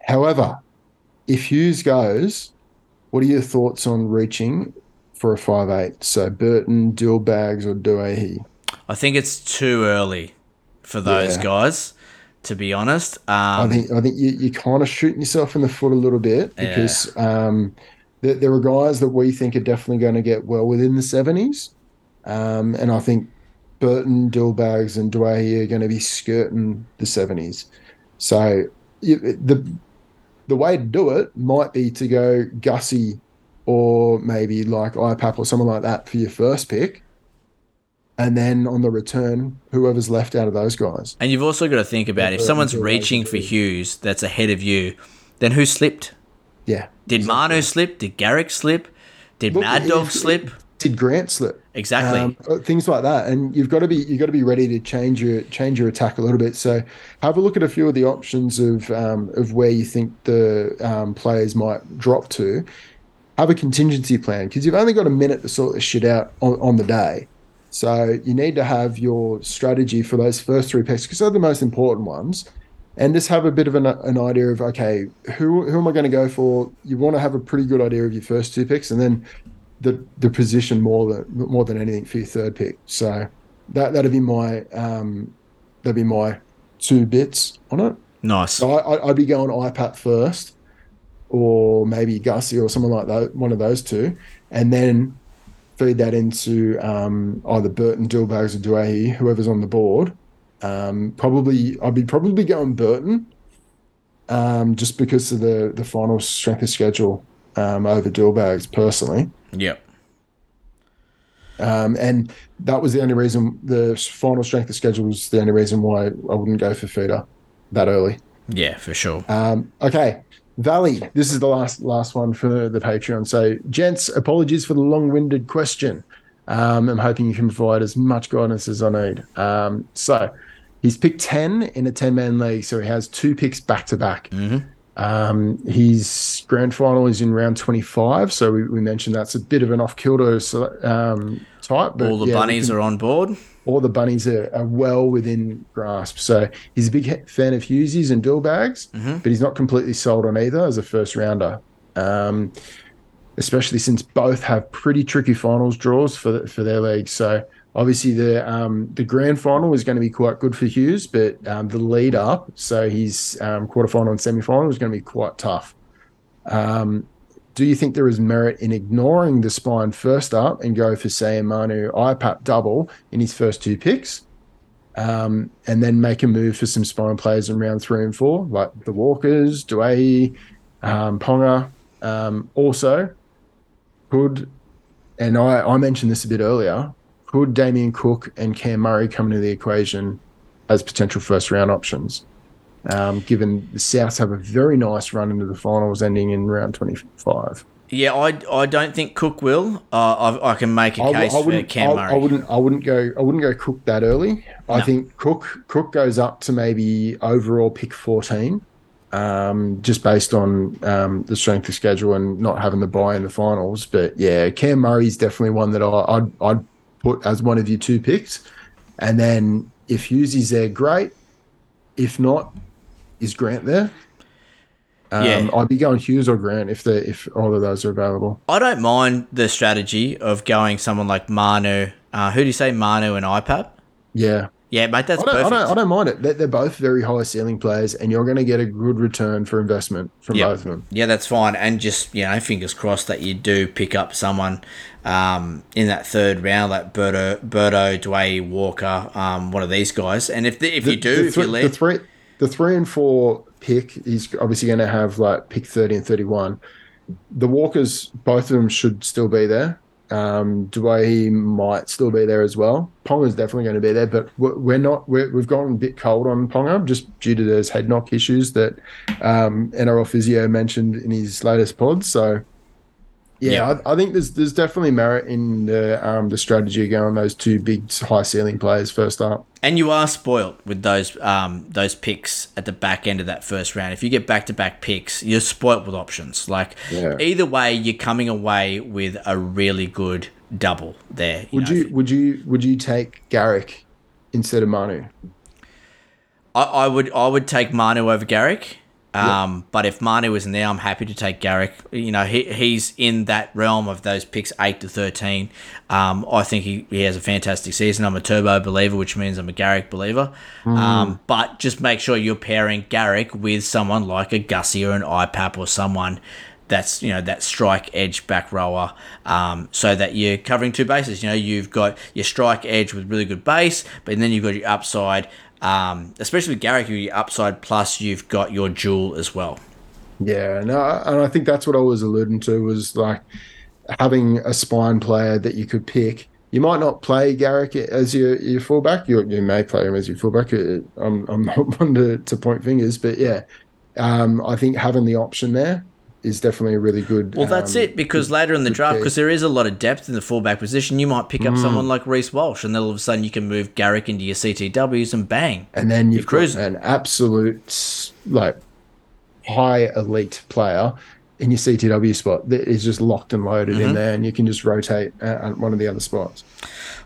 However, if Hughes goes, what are your thoughts on reaching for a five eight? So Burton, Dillbags, or Doueihi? I think it's too early for those Yeah. guys, to be honest. Um, I think I think you, you're kind of shooting yourself in the foot a little bit Yeah. because um, there, there are guys that we think are definitely going to get well within the 70s. Um, and I think Burton, Dillbags, and Dwayne are going to be skirting the 70s. So you, the the way to do it might be to go Gussie or maybe like IPAP or someone like that for your first pick. And then on the return, whoever's left out of those guys. and you've also got to think about if someone's reaching for Hughes that's ahead of you, Then who slipped? Yeah. Did Manu slip? Did Garrick slip? Did Look, Mad Dog if- slip? Did Grant slip? Exactly. Um, uh, things like that, and you've got to be you've got to be ready to change your change your attack a little bit. So have a look at a few of the options of um, of where you think the um, players might drop to. Have a contingency plan because you've only got a minute to sort this shit out on, on the day. So you need to have your strategy for those first three picks because they're the most important ones, and just have a bit of an, an idea of okay, who who am I going to go for? You want to have a pretty good idea of your first two picks, and then the the position more than more than anything for your third pick. So that that'd be my um that'd be my two bits on it. Nice. So I, I'd be going iPad first, or maybe Gussie or someone like that, one of those two, and then feed that into um, either Burton, Dillbags, or Doueihi, whoever's on the board. Um, probably I'd be probably going Burton, um, just because of the the final strength of schedule um, over Dillbags personally. Yep. Um, and that was the only reason the final strength of schedule was the only reason why I wouldn't go for feeder that early. Yeah, for sure. Um, okay, Valley. This is the last last one for the Patreon. So, gents, apologies for the long-winded question. Um, I'm hoping you can provide as much guidance as I need. Um, so, he's picked ten in a ten-man league, so he has two picks back to back. Um, his grand final is in round 25, so we, we mentioned that's a bit of an off kilter um, type. But All the yeah, bunnies can- are on board. all the bunnies are, are well within grasp. So he's a big fan of Hughesies and Dillbags, Mhm. but he's not completely sold on either as a first rounder. Um, especially since both have pretty tricky finals draws for the, for their league. So obviously the um, the grand final is going to be quite good for Hughes, but um, the lead up, so his um, quarterfinal and semi final is going to be quite tough. Um, do you think there is merit in ignoring the spine first up and go for say Manu IPAP double in his first two picks, um, and then make a move for some spine players in round three and four, like the Walkers, Doueihi, um, Ponga. Also, could and I, I mentioned this a bit earlier. Could Damien Cook and Cam Murray come into the equation as potential first round options? Um, given the Souths have a very nice run into the finals, ending in round twenty five. Yeah, I, I don't think Cook will. Uh, I, I can make a case I for wouldn't. Cam Murray. I wouldn't. I wouldn't go. I wouldn't go Cook that early. I think Cook Cook goes up to maybe overall pick fourteen, um, just based on um, the strength of schedule and not having the buy in the finals. But yeah, Cam Murray's definitely one that I, I'd I'd put as one of your two picks, and then if Hughes is there, great. If not, is Grant there? Um, Yeah. I'd be going Hughes or Grant if the if all of those are available. I don't mind the strategy of going someone like Manu. Uh, who do you say, Manu and IPAP? Yeah. Yeah, mate, that's I don't, I don't, I don't mind it. They're, both very high ceiling players, and you're going to get a good return for investment from yeah. both of them. Yeah, that's fine. And just, you know, fingers crossed that you do pick up someone um, in that third round, like Berto, Berto Dwayne Walker, um, one of these guys. And if the, if you do, the, if thr- you the three, the three and four pick is obviously going to have like pick thirty and thirty one. The Walkers, both of them should still be there. Um, Dwayne might still be there as well. Ponga's definitely going to be there, but we're we're not. We're, we've gone a bit cold on Ponga just due to those head knock issues that um, NRL physio mentioned in his latest pod. So, yeah, Yeah. I, I think there's there's definitely merit in the um, the strategy of going those two big high ceiling players first up. And you are spoilt with those um, those picks at the back end of that first round. If you get back to back picks, you're spoilt with options. Like Yeah. either way, you're coming away with a really good double there. you Would know. you would you would you take Garrick instead of Manu? I, I would I would take Manu over Garrick. Um, But if Manu isn't there, I'm happy to take Garrick. You know, he, he's in that realm of those picks 8 to 13. Um, I think he, he has a fantastic season. I'm a turbo believer, which means I'm a Garrick believer. Um, but just make sure you're pairing Garrick with someone like a Gussie or an IPAP or someone that's you know that strike edge back rower um, so that you're covering two bases you know you've got your strike edge with really good base but then you've got your upside um, especially with Garrick your upside plus you've got your jewel as well Yeah, no, and I think that's what I was alluding to was like having a spine player that you could pick. You might not play Garrick as your, your fullback. You, you may play him as your fullback. I'm, I'm not one to, to point fingers, but yeah, um, I think having the option there is definitely a really good. Well, that's um, it because later in the draft, because there is a lot of depth in the fullback position, you might pick up Mm. someone like Reece Walsh, and then all of a sudden you can move Garrick into your CTWs and bang. and then you've got an absolute like high elite player in your CTW spot that is just locked and loaded Mhm. in there, and you can just rotate uh, at one of the other spots.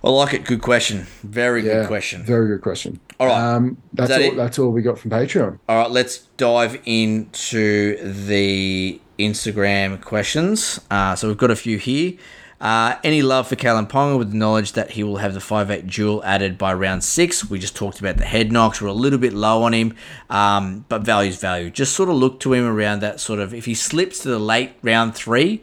I like it. Good question. Very Yeah, good question. Very good question. All right. um, that's that all. it? That's all we got from Patreon. All right, let's dive into the Instagram questions. Uh, so we've got a few here. Uh, any love for Kalyn Ponga with the knowledge that he will have the 5'8 dual added by round six? We just talked about the head knocks. We're a little bit low on him, um, but value's value. Just sort of look to him around that sort of, if he slips to the late round three,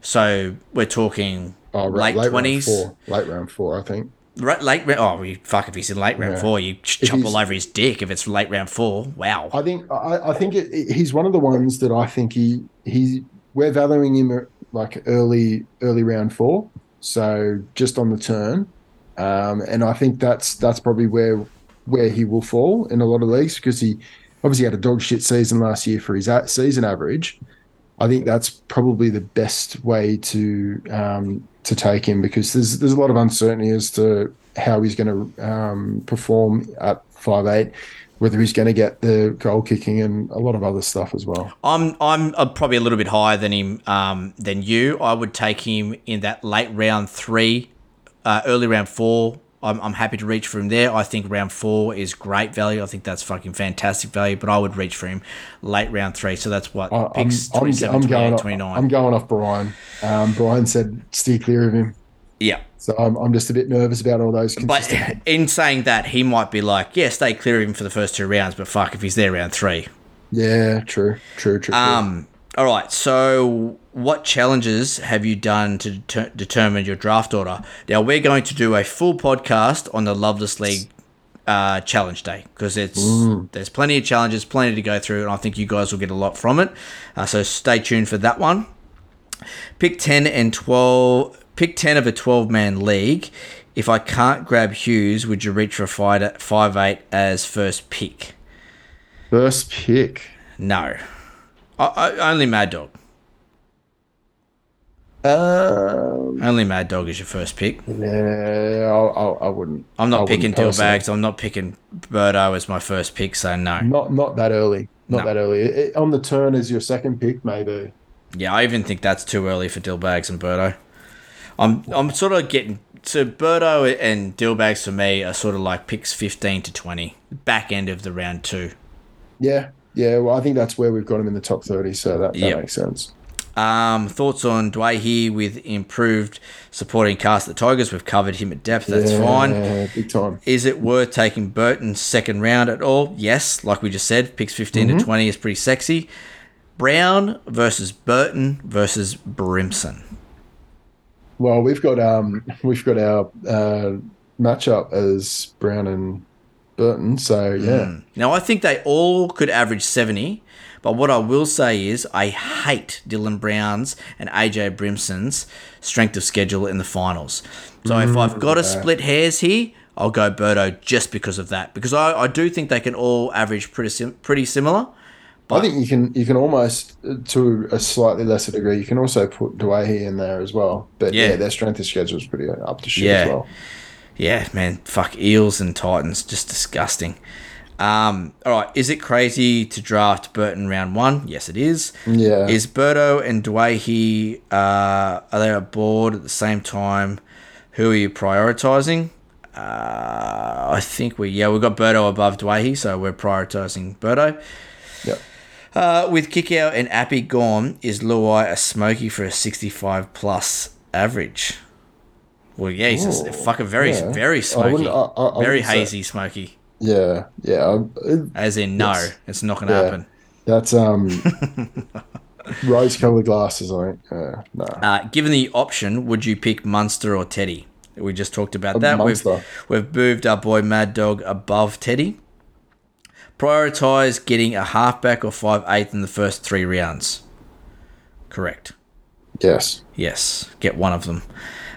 so we're talking Oh, ra- late round 20s. four. Late round four, I think. Right, late round. Oh, you, fuck! If he's in late round Yeah. four, you chop all over his dick. If it's late round four, wow. I think I, I think it, it- he's one of the ones that I think he he we're valuing him like early early round four, so just on the turn, um, and I think that's that's probably where where he will fall in a lot of leagues because he obviously had a dog shit season last year for his season average. I think that's probably the best way to um, to take him because there's there's a lot of uncertainty as to how he's going to um, perform at five eight, whether he's going to get the goal kicking and a lot of other stuff as well. I'm I'm uh, probably a little bit higher than him um, than you. I would take him in that late round three, uh, early round four. I'm, I'm happy to reach for him there. I think round four is great value. I think that's fucking fantastic value. But I would reach for him late round three. So that's what I- I'm, picks I'm, 27, I'm 28, going off, I'm going off Brian. Um, Brian said steer clear of him, yeah. so I'm, I'm just a bit nervous about all those. But in saying that, he might be like, yeah, stay clear of him for the first two rounds. But fuck, if he's there round three, yeah, true, true, true. true. Um, all right. So, what challenges have you done to deter- determine your draft order? Now, we're going to do a full podcast on the Loveless League uh, challenge day because it's there's plenty of challenges, plenty to go through, and I think you guys will get a lot from it. Uh, so, stay tuned for that one. Pick ten and twelve. Pick ten of a twelve-man league. If I can't grab Hughes, would you reach for a five five eight as first pick? First pick. No. I, I, only Mad Dog. Um, Only Mad Dog is your first pick. yeah, I, I, I wouldn't. I'm not wouldn't picking Dill. Bags. I'm not picking Birdo as my first pick, so no. Not not that early. Not No. that early. It- on the turn is your second pick, maybe. Yeah, I even think that's too early for Dill Bags and Birdo. I'm I'm sort of getting so Birdo and Dill Bags for me are sort of like picks 15 to 20, back end of the round two. Yeah, yeah. Well, I think that's where we've got him in the top thirty, so that, that Yep. makes sense. Um, thoughts on Doueihi with improved supporting cast at the Tigers? We've covered him at depth. That's Yeah, fine. Big time. Is it worth taking Burton second round at all? Yes, like we just said, picks 15 Mhm. to 20 is pretty sexy. Brown versus Burton versus Brimson. Well, we've got um we've got our uh, matchup as Brown and Burton, so yeah. Mm. Now, I think they all could average 70, but what I will say is I hate Dylan Brown's and AJ Brimson's strength of schedule in the finals. So if I've got to Mm, split hairs here, I'll go Birdo just because of that. Because I, I do think they can all average pretty sim- pretty similar. I think you can you can almost uh, to a slightly lesser degree you can also put Dwayne in there as well. But yeah, Yeah. their strength of schedule is pretty up to shit Yeah. as well. Yeah, man, fuck Eels and Titans, just disgusting. Um, all right, is it crazy to draft Burton round one? Yes, it is. Yeah. Is Berto and Dwayne uh, are they aboard at the same time? Who are you prioritizing? Uh, I think we yeah we've got Berto above Dwayne, so we're prioritizing Berto. Yep. Uh, with Kikau and Appy gone, is Luai a smoky for a 65 plus average? Well, yeah, he's a fucking very, yeah. very smoky. I- I- I very wouldn't say- hazy smoky. Yeah, yeah. it- As in, no, Yes. it's not going to Yeah. happen. That's um rose colored glasses, I think. Uh, no. Uh, given the option, would you pick Munster or Teddy? We just talked about Uh, that. We've, we've moved our boy Mad Dog above Teddy. Prioritize getting a halfback or five eighth in the first three rounds. Correct. Yes. Yes, get one of them.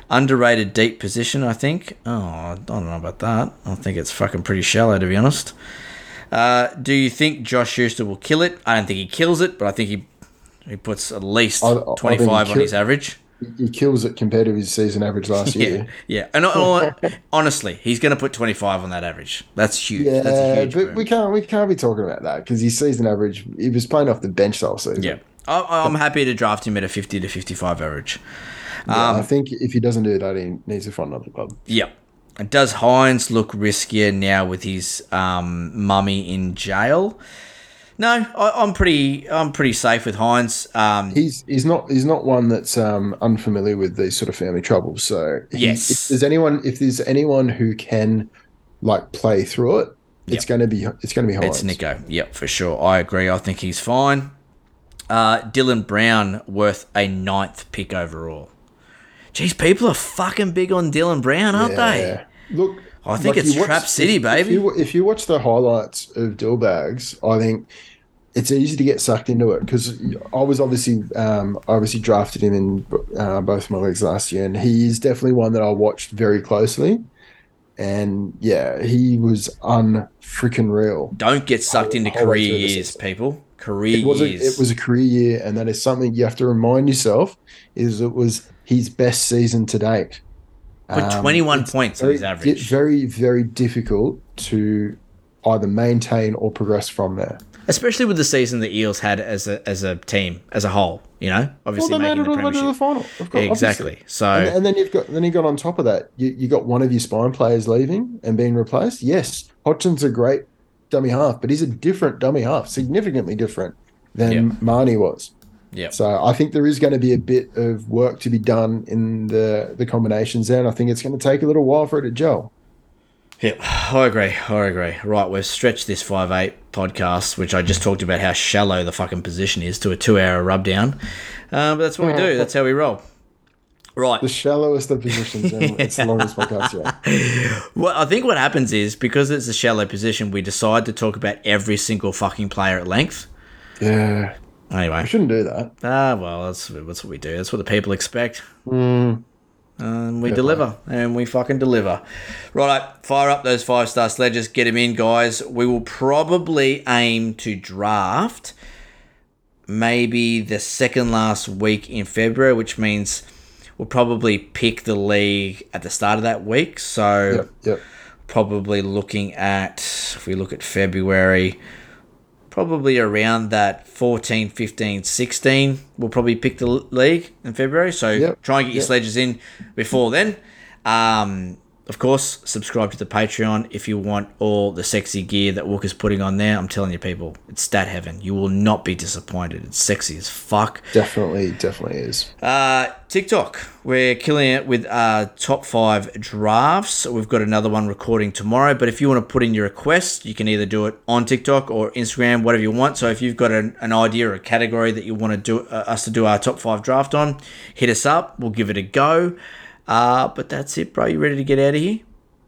Underrated deep position, I think. Oh, I don't know about that. I think it's fucking pretty shallow, to be honest. Uh, do you think Josh Schuster will kill it? I don't think he kills it, but I think he he puts at least I- I think he 25 on kill- his average. He kills it compared to his season average last Yeah, year. yeah. And uh, honestly, he's going to put 25 on that average. That's huge. That's a Yeah, huge but boom. we can't we can't be talking about that because his season average he was playing off the bench last season. Yeah. I, I'm happy to draft him at a 50 to 55 average. Yeah, Um, I think if he doesn't do that, he needs to find another club. Yeah. And Does Hynes look riskier now with his um, mummy in jail? No, I, I'm pretty. I'm pretty safe with Hynes. Um, He's he's not he's not one that's um, unfamiliar with these sort of family troubles. So Yes. if there's anyone if there's anyone who can like play through it, it's Yep. going to be it's going to be Hynes. It's Nicho. Yep, for sure. I agree. I think he's fine. Uh, Dylan Brown worth a ninth pick overall. Geez, people are fucking big on Dylan Brown, aren't they? Look, I think like, it's watch- Trap City, if- baby. If you, if you watch the highlights of Dillbags, I think it's easy to get sucked into it because I was obviously um, obviously drafted him in uh, both my leagues last year, and he is definitely one that I watched very closely. And yeah, he was unfreaking real. Don't get sucked into career years, people. Career It was a, years. it was a career year, and that is something you have to remind yourself is it was his best season to date. But Um, 21 it's points on very, his average. It's very, very difficult to either maintain or progress from there. Especially with the season the Eels had as a as a team as a whole. You know, obviously well, making made it the the to premiership. the final. Of course, exactly. obviously. So and, and then you've got then you got on top of that, you, you got one of your spine players leaving and being replaced. Yes, Hodgson's a great dummy half, but he's a different dummy half, significantly different than Yep. Marnie was. Yeah. So I think there is going to be a bit of work to be done in the the combinations there, and I think it's going to take a little while for it to gel. Yeah, I agree. I agree. Right, we've stretched this five eight podcast, which I just talked about how shallow the fucking position is, to a two hour rub down. Uh, but that's what we do. That's how we roll. Right. The shallowest of positions, and it's the longest podcast yet. Well, I think what happens is because it's a shallow position, we decide to talk about every single fucking player at length. Yeah, Anyway, I shouldn't do that. ah, well, that's that's what we do. That's what the people expect. Mm. And we Fair deliver, and we fucking deliver. Right, fire up those five star sledges, get them in, guys. We will probably aim to draft maybe the second last week in February, which means we'll probably pick the league at the start of that week. So Yep, yep. probably looking at if we look at February probably around that 14 15 16 we'll probably pick the league in February. So Yep, try and get your yep. sledges in before then. Um of course subscribe to the Patreon if you want all the sexy gear that Walker's putting on there I'm telling you people it's stat heaven you will not be disappointed it's sexy as fuck Definitely, definitely is. uh, TikTok, we're killing it with uh, top five drafts. We've got another one recording tomorrow. But if you want to put in your request, you can either do it on TikTok or Instagram, whatever you want. So if you've got an, an idea or a category that you want to do uh, us to do our top five draft on, hit us up. We'll give it a go. Uh, but that's it, bro. You ready to get out of here?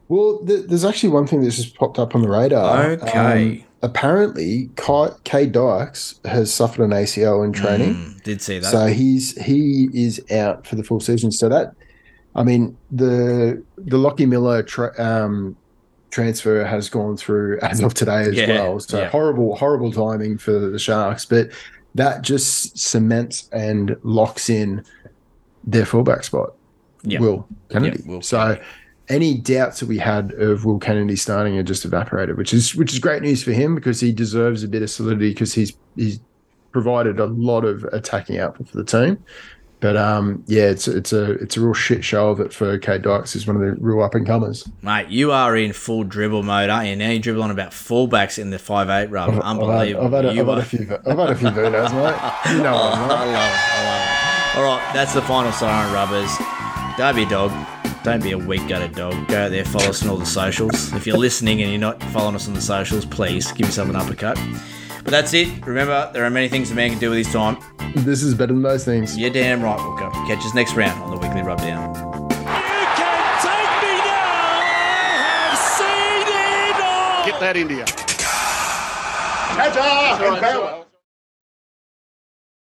Well, th- there's actually one thing that's just popped up on the radar. Okay. Um, apparently, Kai- Kade Dykes has suffered an ACL in training. Mm, did see that. So he's he is out for the full season. So that, I mean, the the Lockie Miller tra- um, transfer has gone through as of today as Yeah, well. So yeah. horrible, horrible timing for the Sharks. But that just cements and locks in their fullback spot. Yeah. Will Kennedy. Yeah, Will so Kennedy. any doubts that we had of Will Kennedy starting are just evaporated, which is which is great news for him because he deserves a bit of solidity because he's he's provided a lot of attacking output for the team. But um, yeah, it's it's a it's a real shit show of it for Kade Dykes. He's one of the real up and comers. Mate, you are in full dribble mode, aren't you? Now you dribble on about fullbacks in the five eight rub. I've, Unbelievable. I've had, I've had, a, You I've had a few I've had a few Vunos, mate. You know what I'm I love it. I love it. All right, that's the final siren rubbers. Don't be a dog. Don't be a weak gutted dog. Go out there, follow us on all the socials. If you're listening and you're not following us on the socials, please give yourself an uppercut. But that's it. Remember, there are many things a man can do with his time. This is better than those things. You're damn right, Walker. Catch us next round on the weekly rubdown. Get that India. Ta-ta and farewell.